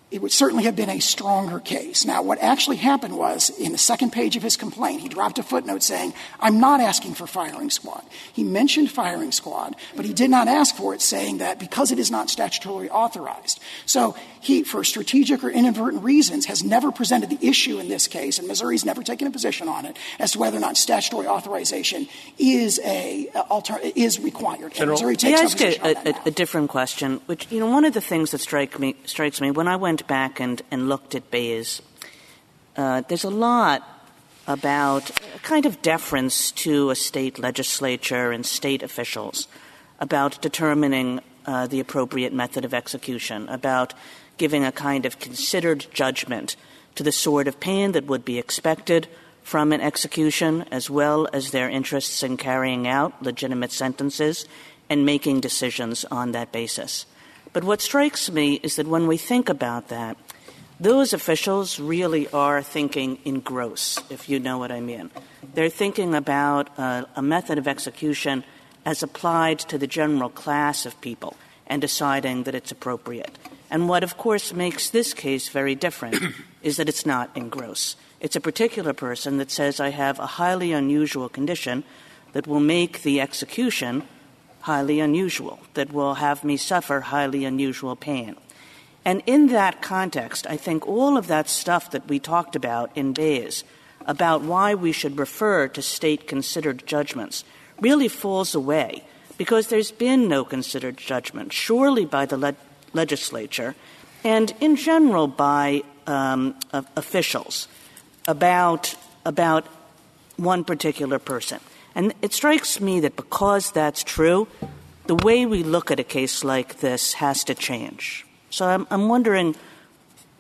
It would certainly have been a stronger case. Now, what actually happened was, in the second page of his complaint, he dropped a footnote saying, I'm not asking for firing squad. He mentioned firing squad, but he did not ask for it, saying that because it is not statutorily authorized. So he, for strategic or inadvertent reasons, has never presented the issue in this case, and Missouri's never taken a position on it, as to whether or not statutory authorization is a uh, alter- is required. And Missouri takes no position a, a, a different question, which, you know, one of the things that strike me, strikes me when I went went back and, and looked at Baze, uh, there's a lot about a kind of deference to a state legislature and state officials about determining uh, the appropriate method of execution, about giving a kind of considered judgment to the sort of pain that would be expected from an execution, as well as their interests in carrying out legitimate sentences and making decisions on that basis. But what strikes me is that when we think about that, those officials really are thinking in gross, if you know what I mean. They're thinking about a, a method of execution as applied to the general class of people and deciding that it's appropriate. And what, of course, makes this case very different is that it's not in gross. It's a particular person that says, I have a highly unusual condition that will make the execution highly unusual, that will have me suffer highly unusual pain. And in that context, I think all of that stuff that we talked about in Baze about why we should refer to state considered judgments really falls away because there's been no considered judgment, surely by the le- legislature and in general by um, officials about, about one particular person. And it strikes me that because that's true, the way we look at a case like this has to change. So I'm, wondering,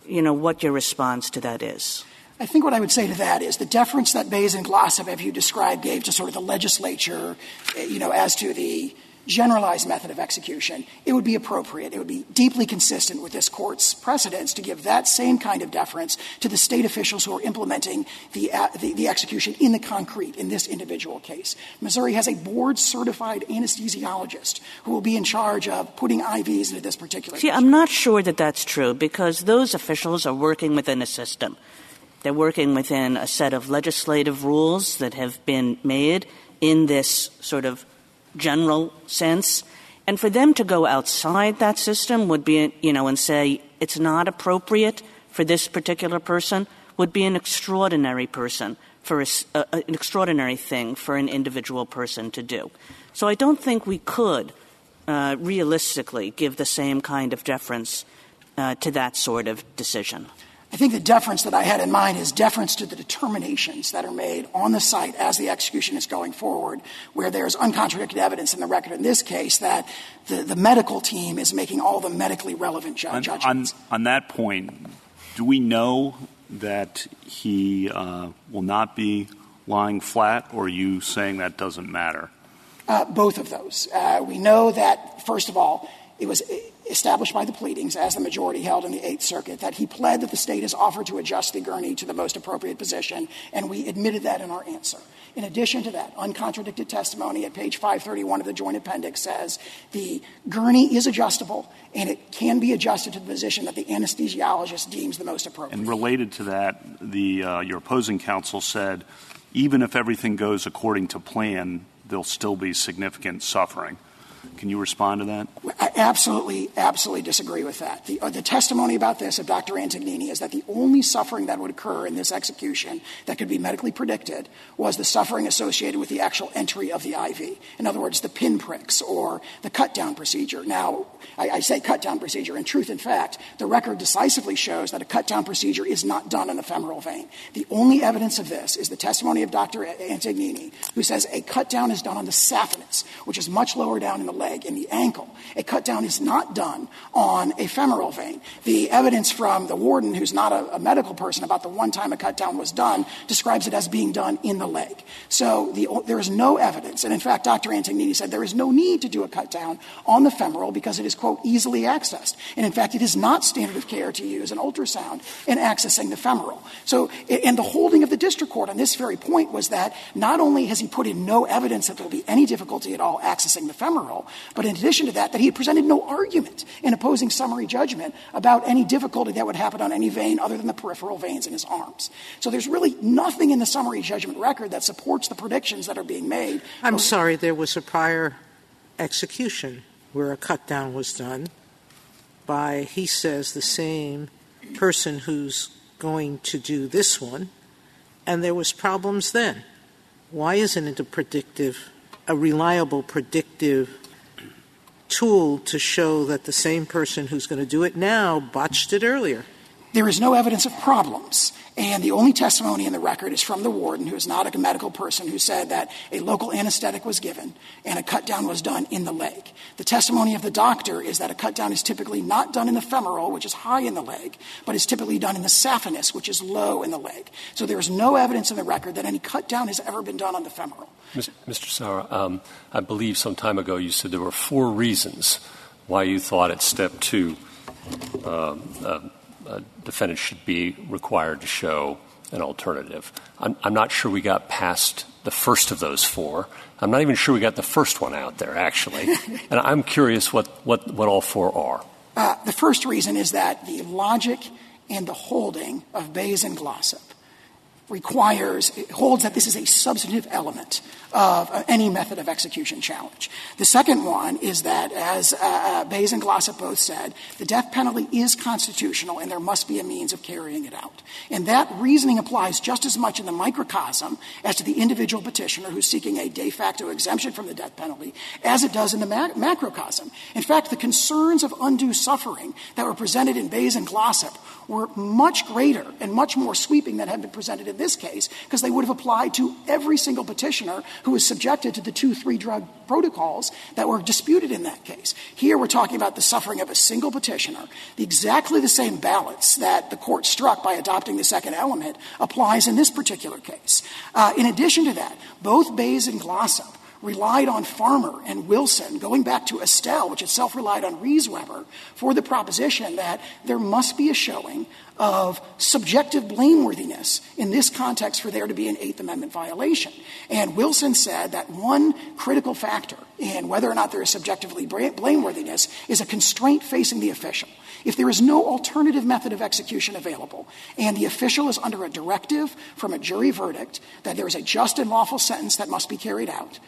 you know, what your response to that is. I think what I would say to that is the deference that Baze and Glossip, as you described, gave to sort of the legislature, eh, you know, as to the generalized method of execution, it would be appropriate, it would be deeply consistent with this court's precedents to give that same kind of deference to the state officials who are implementing the, uh, the, the, execution in the concrete in this individual case. Missouri has a board certified anesthesiologist who will be in charge of putting IVs into this particular. See, I'm not sure that that's true because those officials are working within a system. They're working within a set of legislative rules that have been made in this sort of general sense. And for them to go outside that system would be, you know, and say it's not appropriate for this particular person would be an extraordinary person for a, an extraordinary thing for an individual person to do. So I don't think we could uh, realistically give the same kind of deference uh, to that sort of decision. I think the deference that I had in mind is deference to the determinations that are made on the site as the execution is going forward, where there's uncontradicted evidence in the record in this case that the, the medical team is making all the medically relevant ju- judgments. On, on, that point, do we know that he uh, will not be lying flat, or are you saying that doesn't matter? Uh, both of those. Uh, we know that, first of all, it was established by the pleadings, as the majority held in the Eighth Circuit, that he pled that the state has offered to adjust the gurney to the most appropriate position, and we admitted that in our answer. In addition to that, uncontradicted testimony at page 531 of the joint appendix says the gurney is adjustable and it can be adjusted to the position that the anesthesiologist deems the most appropriate. And related to that, the, uh, your opposing counsel said even if everything goes according to plan, there'll still be significant suffering. Can you respond to that? I absolutely, absolutely disagree with that. The, uh, the, testimony about this of Dr. Antognini is that the only suffering that would occur in this execution that could be medically predicted was the suffering associated with the actual entry of the IV. In other words, the pinpricks or the cut down procedure. Now, I, I say cut down procedure. In truth, in fact, the record decisively shows that a cut down procedure is not done in the femoral vein. The only evidence of this is the testimony of Dr. Antognini, who says a cut down is done on the saphenous, which is much lower down in the leg and the ankle. A cut down is not done on a femoral vein. The evidence from the warden, who's not a, a medical person, about the one time a cut down was done, describes it as being done in the leg. So the, there is no evidence, and in fact, Dr. Antognini said there is no need to do a cut down on the femoral because it is, quote, easily accessed. And in fact, it is not standard of care to use an ultrasound in accessing the femoral. So, and the holding of the district court on this very point was that not only has he put in no evidence that there will be any difficulty at all accessing the femoral, but in addition to that, that he had presented no argument in opposing summary judgment about any difficulty that would happen on any vein other than the peripheral veins in his arms. So there's really nothing in the summary judgment record that supports the predictions that are being made. I'm sorry, there was a prior execution where a cut down was done by, he says, the same person who's going to do this one, and there was problems then. Why isn't it a predictive, a reliable predictive tool to show that the same person who's going to do it now botched it earlier? There is no evidence of problems. And the only testimony in the record is from the warden, who is not a medical person, who said that a local anesthetic was given and a cut down was done in the leg. The testimony of the doctor is that a cut down is typically not done in the femoral, which is high in the leg, but is typically done in the saphenous, which is low in the leg. So there is no evidence in the record that any cut down has ever been done on the femoral. Mr. Sauer, um, I believe some time ago you said there were four reasons why you thought at step two um, uh, defendant should be required to show an alternative. I'm, I'm, not sure we got past the first of those four. I'm not even sure we got the first one out there, actually. and I'm curious what, what, what all four are. Uh, the first reason is that the logic and the holding of Baze and Glossip requires, holds that this is a substantive element of any method of execution challenge. The second one is that, as uh, uh, Baze and Glossip both said, the death penalty is constitutional and there must be a means of carrying it out. And that reasoning applies just as much in the microcosm as to the individual petitioner who's seeking a de facto exemption from the death penalty as it does in the ma- macrocosm. In fact, the concerns of undue suffering that were presented in Baze and Glossip were much greater and much more sweeping than had been presented in this case because they would have applied to every single petitioner who was subjected to the two, three drug protocols that were disputed in that case. Here we're talking about the suffering of a single petitioner. The exactly the same balance that the court struck by adopting the second element applies in this particular case. Uh, in addition to that, both Baze and Glossip relied on Farmer and Wilson, going back to Estelle, which itself relied on Resweber, for the proposition that there must be a showing of subjective blameworthiness in this context for there to be an Eighth Amendment violation. And Wilson said that one critical factor in whether or not there is subjectively blameworthiness is a constraint facing the official. If there is no alternative method of execution available and the official is under a directive from a jury verdict that there is a just and lawful sentence that must be carried out,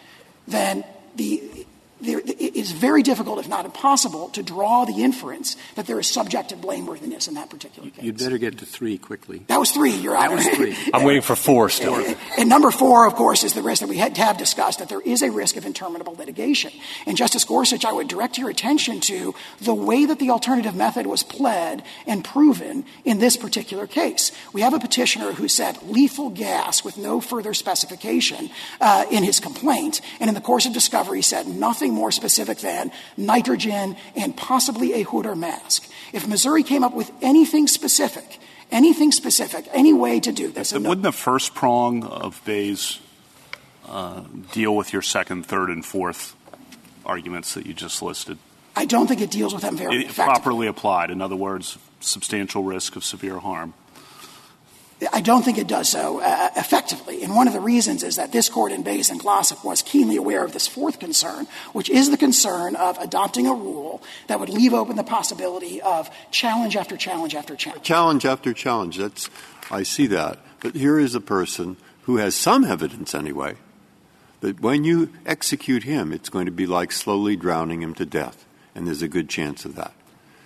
then the there, it is very difficult, if not impossible, to draw the inference that there is subjective blameworthiness in that particular case. You'd better get to three quickly. That was three, Your Honor. That was three. I'm waiting for four still. And number four, of course, is the risk that we had to have discussed, that there is a risk of interminable litigation. And Justice Gorsuch, I would direct your attention to the way that the alternative method was pled and proven in this particular case. We have a petitioner who said lethal gas with no further specification uh, in his complaint, and in the course of discovery said nothing something more specific than nitrogen and possibly a hood or mask. If Missouri came up with anything specific, anything specific, any way to do this. Wouldn't the first prong of Baze uh, deal with your second, third, and fourth arguments that you just listed? I don't think it deals with them very It- Properly applied, in other words, substantial risk of severe harm. I don't think it does so uh, effectively. And one of the reasons is that this court in Baze and Glossip was keenly aware of this fourth concern, which is the concern of adopting a rule that would leave open the possibility of challenge after challenge after challenge. Challenge after challenge. That's, I see that. But here is a person who has some evidence anyway that when you execute him, it's going to be like slowly drowning him to death. And there's a good chance of that.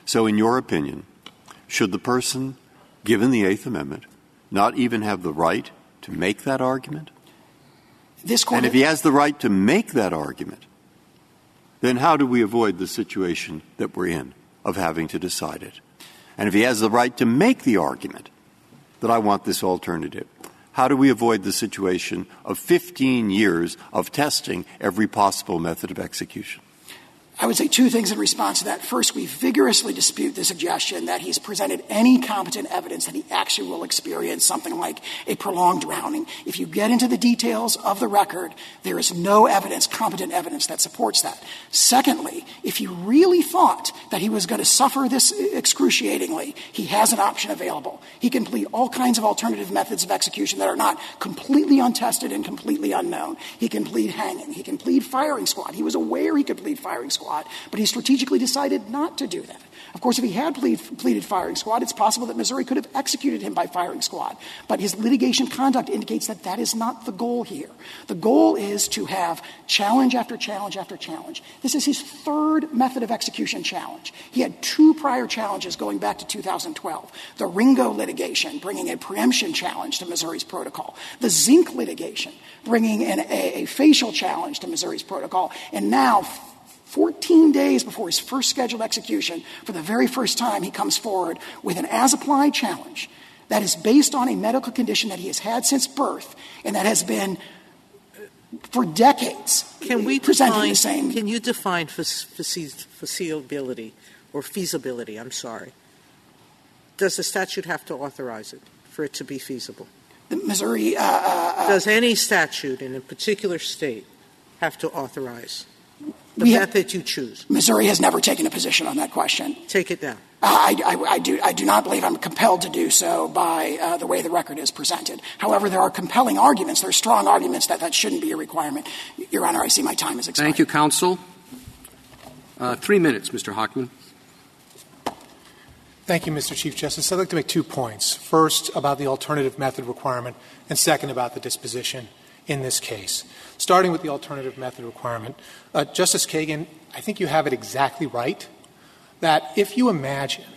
So, in your opinion, should the person, given the Eighth Amendment, not even have the right to make that argument? This court And if he has the right to make that argument, then how do we avoid the situation that we're in of having to decide it? And if he has the right to make the argument that I want this alternative, how do we avoid the situation of 15 years of testing every possible method of execution? I would say two things in response to that. First, we vigorously dispute the suggestion that he's presented any competent evidence that he actually will experience something like a prolonged drowning. If you get into the details of the record, there is no evidence, competent evidence, that supports that. Secondly, if you really thought that he was going to suffer this excruciatingly, he has an option available. He can plead all kinds of alternative methods of execution that are not completely untested and completely unknown. He can plead hanging. He can plead firing squad. He was aware he could plead firing squad but he strategically decided not to do that. Of course, if he had plead, pleaded firing squad, it's possible that Missouri could have executed him by firing squad. But his litigation conduct indicates that that is not the goal here. The goal is to have challenge after challenge after challenge. This is his third method of execution challenge. He had two prior challenges going back to 2012. The Ringo litigation, bringing a preemption challenge to Missouri's protocol. The Zink litigation, bringing an, a, a facial challenge to Missouri's protocol. And now, 14 days before his first scheduled execution, for the very first time, he comes forward with an as applied challenge that is based on a medical condition that he has had since birth and that has been for decades Can we define, the same. Can you define feasibility or feasibility? I'm sorry. Does the statute have to authorize it for it to be feasible? The Missouri. Uh, uh, Does any statute in a particular state have to authorize the We have- method you choose? Missouri has never taken a position on that question. Take it down. Uh, I, I, I, do, I do not believe I'm compelled to do so by uh, the way the record is presented. However, there are compelling arguments. There are strong arguments that that shouldn't be a requirement. Your Honor, I see my time is expired. Thank you, counsel. Uh, three minutes, Mr. Hochman. Thank you, Mr. Chief Justice. I'd like to make two points. First, about the alternative method requirement, and second, about the disposition in this case. Starting with the alternative method requirement, uh, Justice Kagan, I think you have it exactly right that if you imagine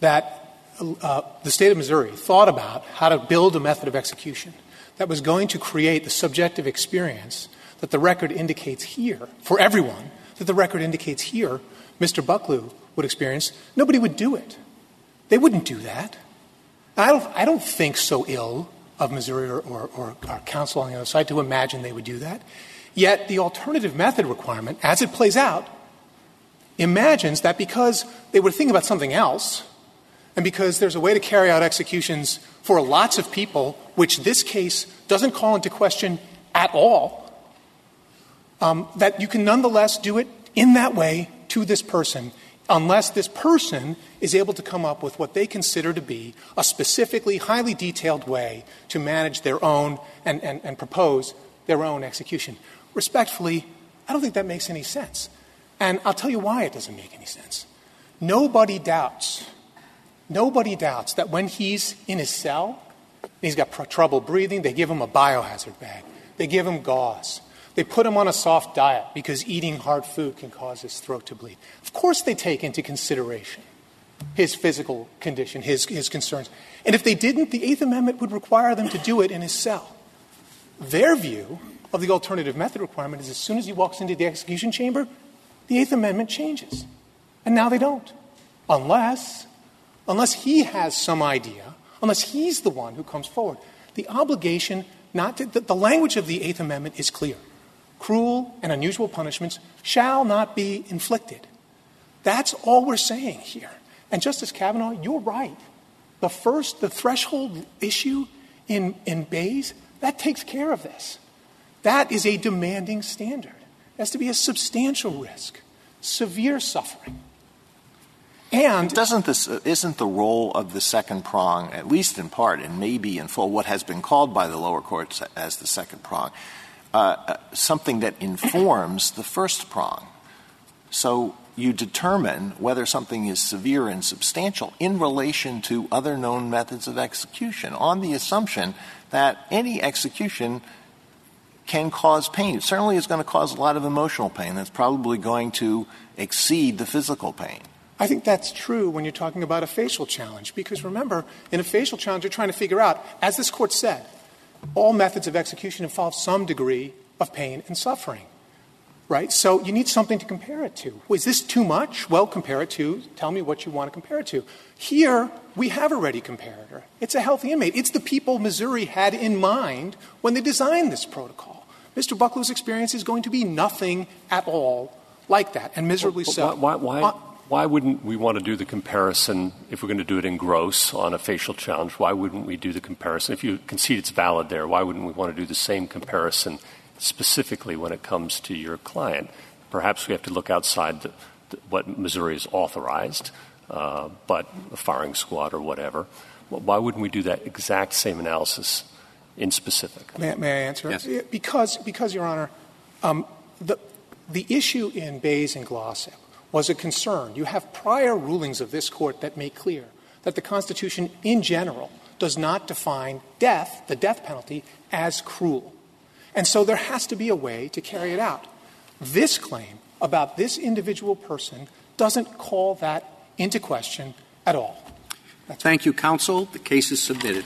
that uh, the state of Missouri thought about how to build a method of execution that was going to create the subjective experience that the record indicates here for everyone, that the record indicates here Mr. Bucklew would experience, nobody would do it. They wouldn't do that. I don't, I don't think so ill of Missouri or, or, or our counsel on the other side to imagine they would do that. Yet the alternative method requirement, as it plays out, imagines that because they were thinking about something else, and because there's a way to carry out executions for lots of people, which this case doesn't call into question at all, um, that you can nonetheless do it in that way to this person unless this person is able to come up with what they consider to be a specifically highly detailed way to manage their own and, propose their own execution. Respectfully, I don't think that makes any sense. And I'll tell you why it doesn't make any sense. Nobody doubts, nobody doubts that when he's in his cell, he's got trouble breathing, they give him a biohazard bag, they give him gauze, they put him on a soft diet because eating hard food can cause his throat to bleed. Of course, they take into consideration his physical condition, his, his concerns. And if they didn't, the Eighth Amendment would require them to do it in his cell. Their view of the alternative method requirement is as soon as he walks into the execution chamber, the Eighth Amendment changes. And now they don't. Unless, unless he has some idea, unless he's the one who comes forward. The obligation not to, the, the language of the Eighth Amendment is clear. Cruel and unusual punishments shall not be inflicted. That's all we're saying here. And Justice Kavanaugh, you're right. The first, the threshold issue in, in Baze, that takes care of this. That is a demanding standard. It has to be a substantial risk severe suffering. And doesn't this isn't the role of the second prong, at least in part, and maybe in full, what has been called by the lower courts as the second prong, uh, Uh, uh, something that informs the first prong. So you determine whether something is severe and substantial in relation to other known methods of execution on the assumption that any execution can cause pain. It certainly is going to cause a lot of emotional pain. That's probably going to exceed the physical pain. I think that's true when you're talking about a facial challenge, because remember, in a facial challenge, you're trying to figure out, as this court said, all methods of execution involve some degree of pain and suffering. Right? So you need something to compare it to. Is this too much? Well, compare it to, tell me what you want to compare it to. Here, we have a ready comparator. It's a healthy inmate. It's the people Missouri had in mind when they designed this protocol. Mr. Bucklew's experience is going to be nothing at all like that, and miserably so. Why, why, why, uh, why wouldn't we want to do the comparison if we're going to do it in gross on a facial challenge? Why wouldn't we do the comparison? If you concede it's valid there, why wouldn't we want to do the same comparison specifically when it comes to your client? Perhaps we have to look outside the, the, what Missouri has authorized, uh, but a firing squad or whatever. Why wouldn't we do that exact same analysis in specific? May, may I answer? Yes. Because, because Your Honor, um, the, the issue in Baze and Glossip was a concern. You have prior rulings of this court that make clear that the Constitution in general does not define death, the death penalty, as cruel. And so there has to be a way to carry it out. This claim about this individual person doesn't call that into question at all. That's Thank you, counsel. The case is submitted.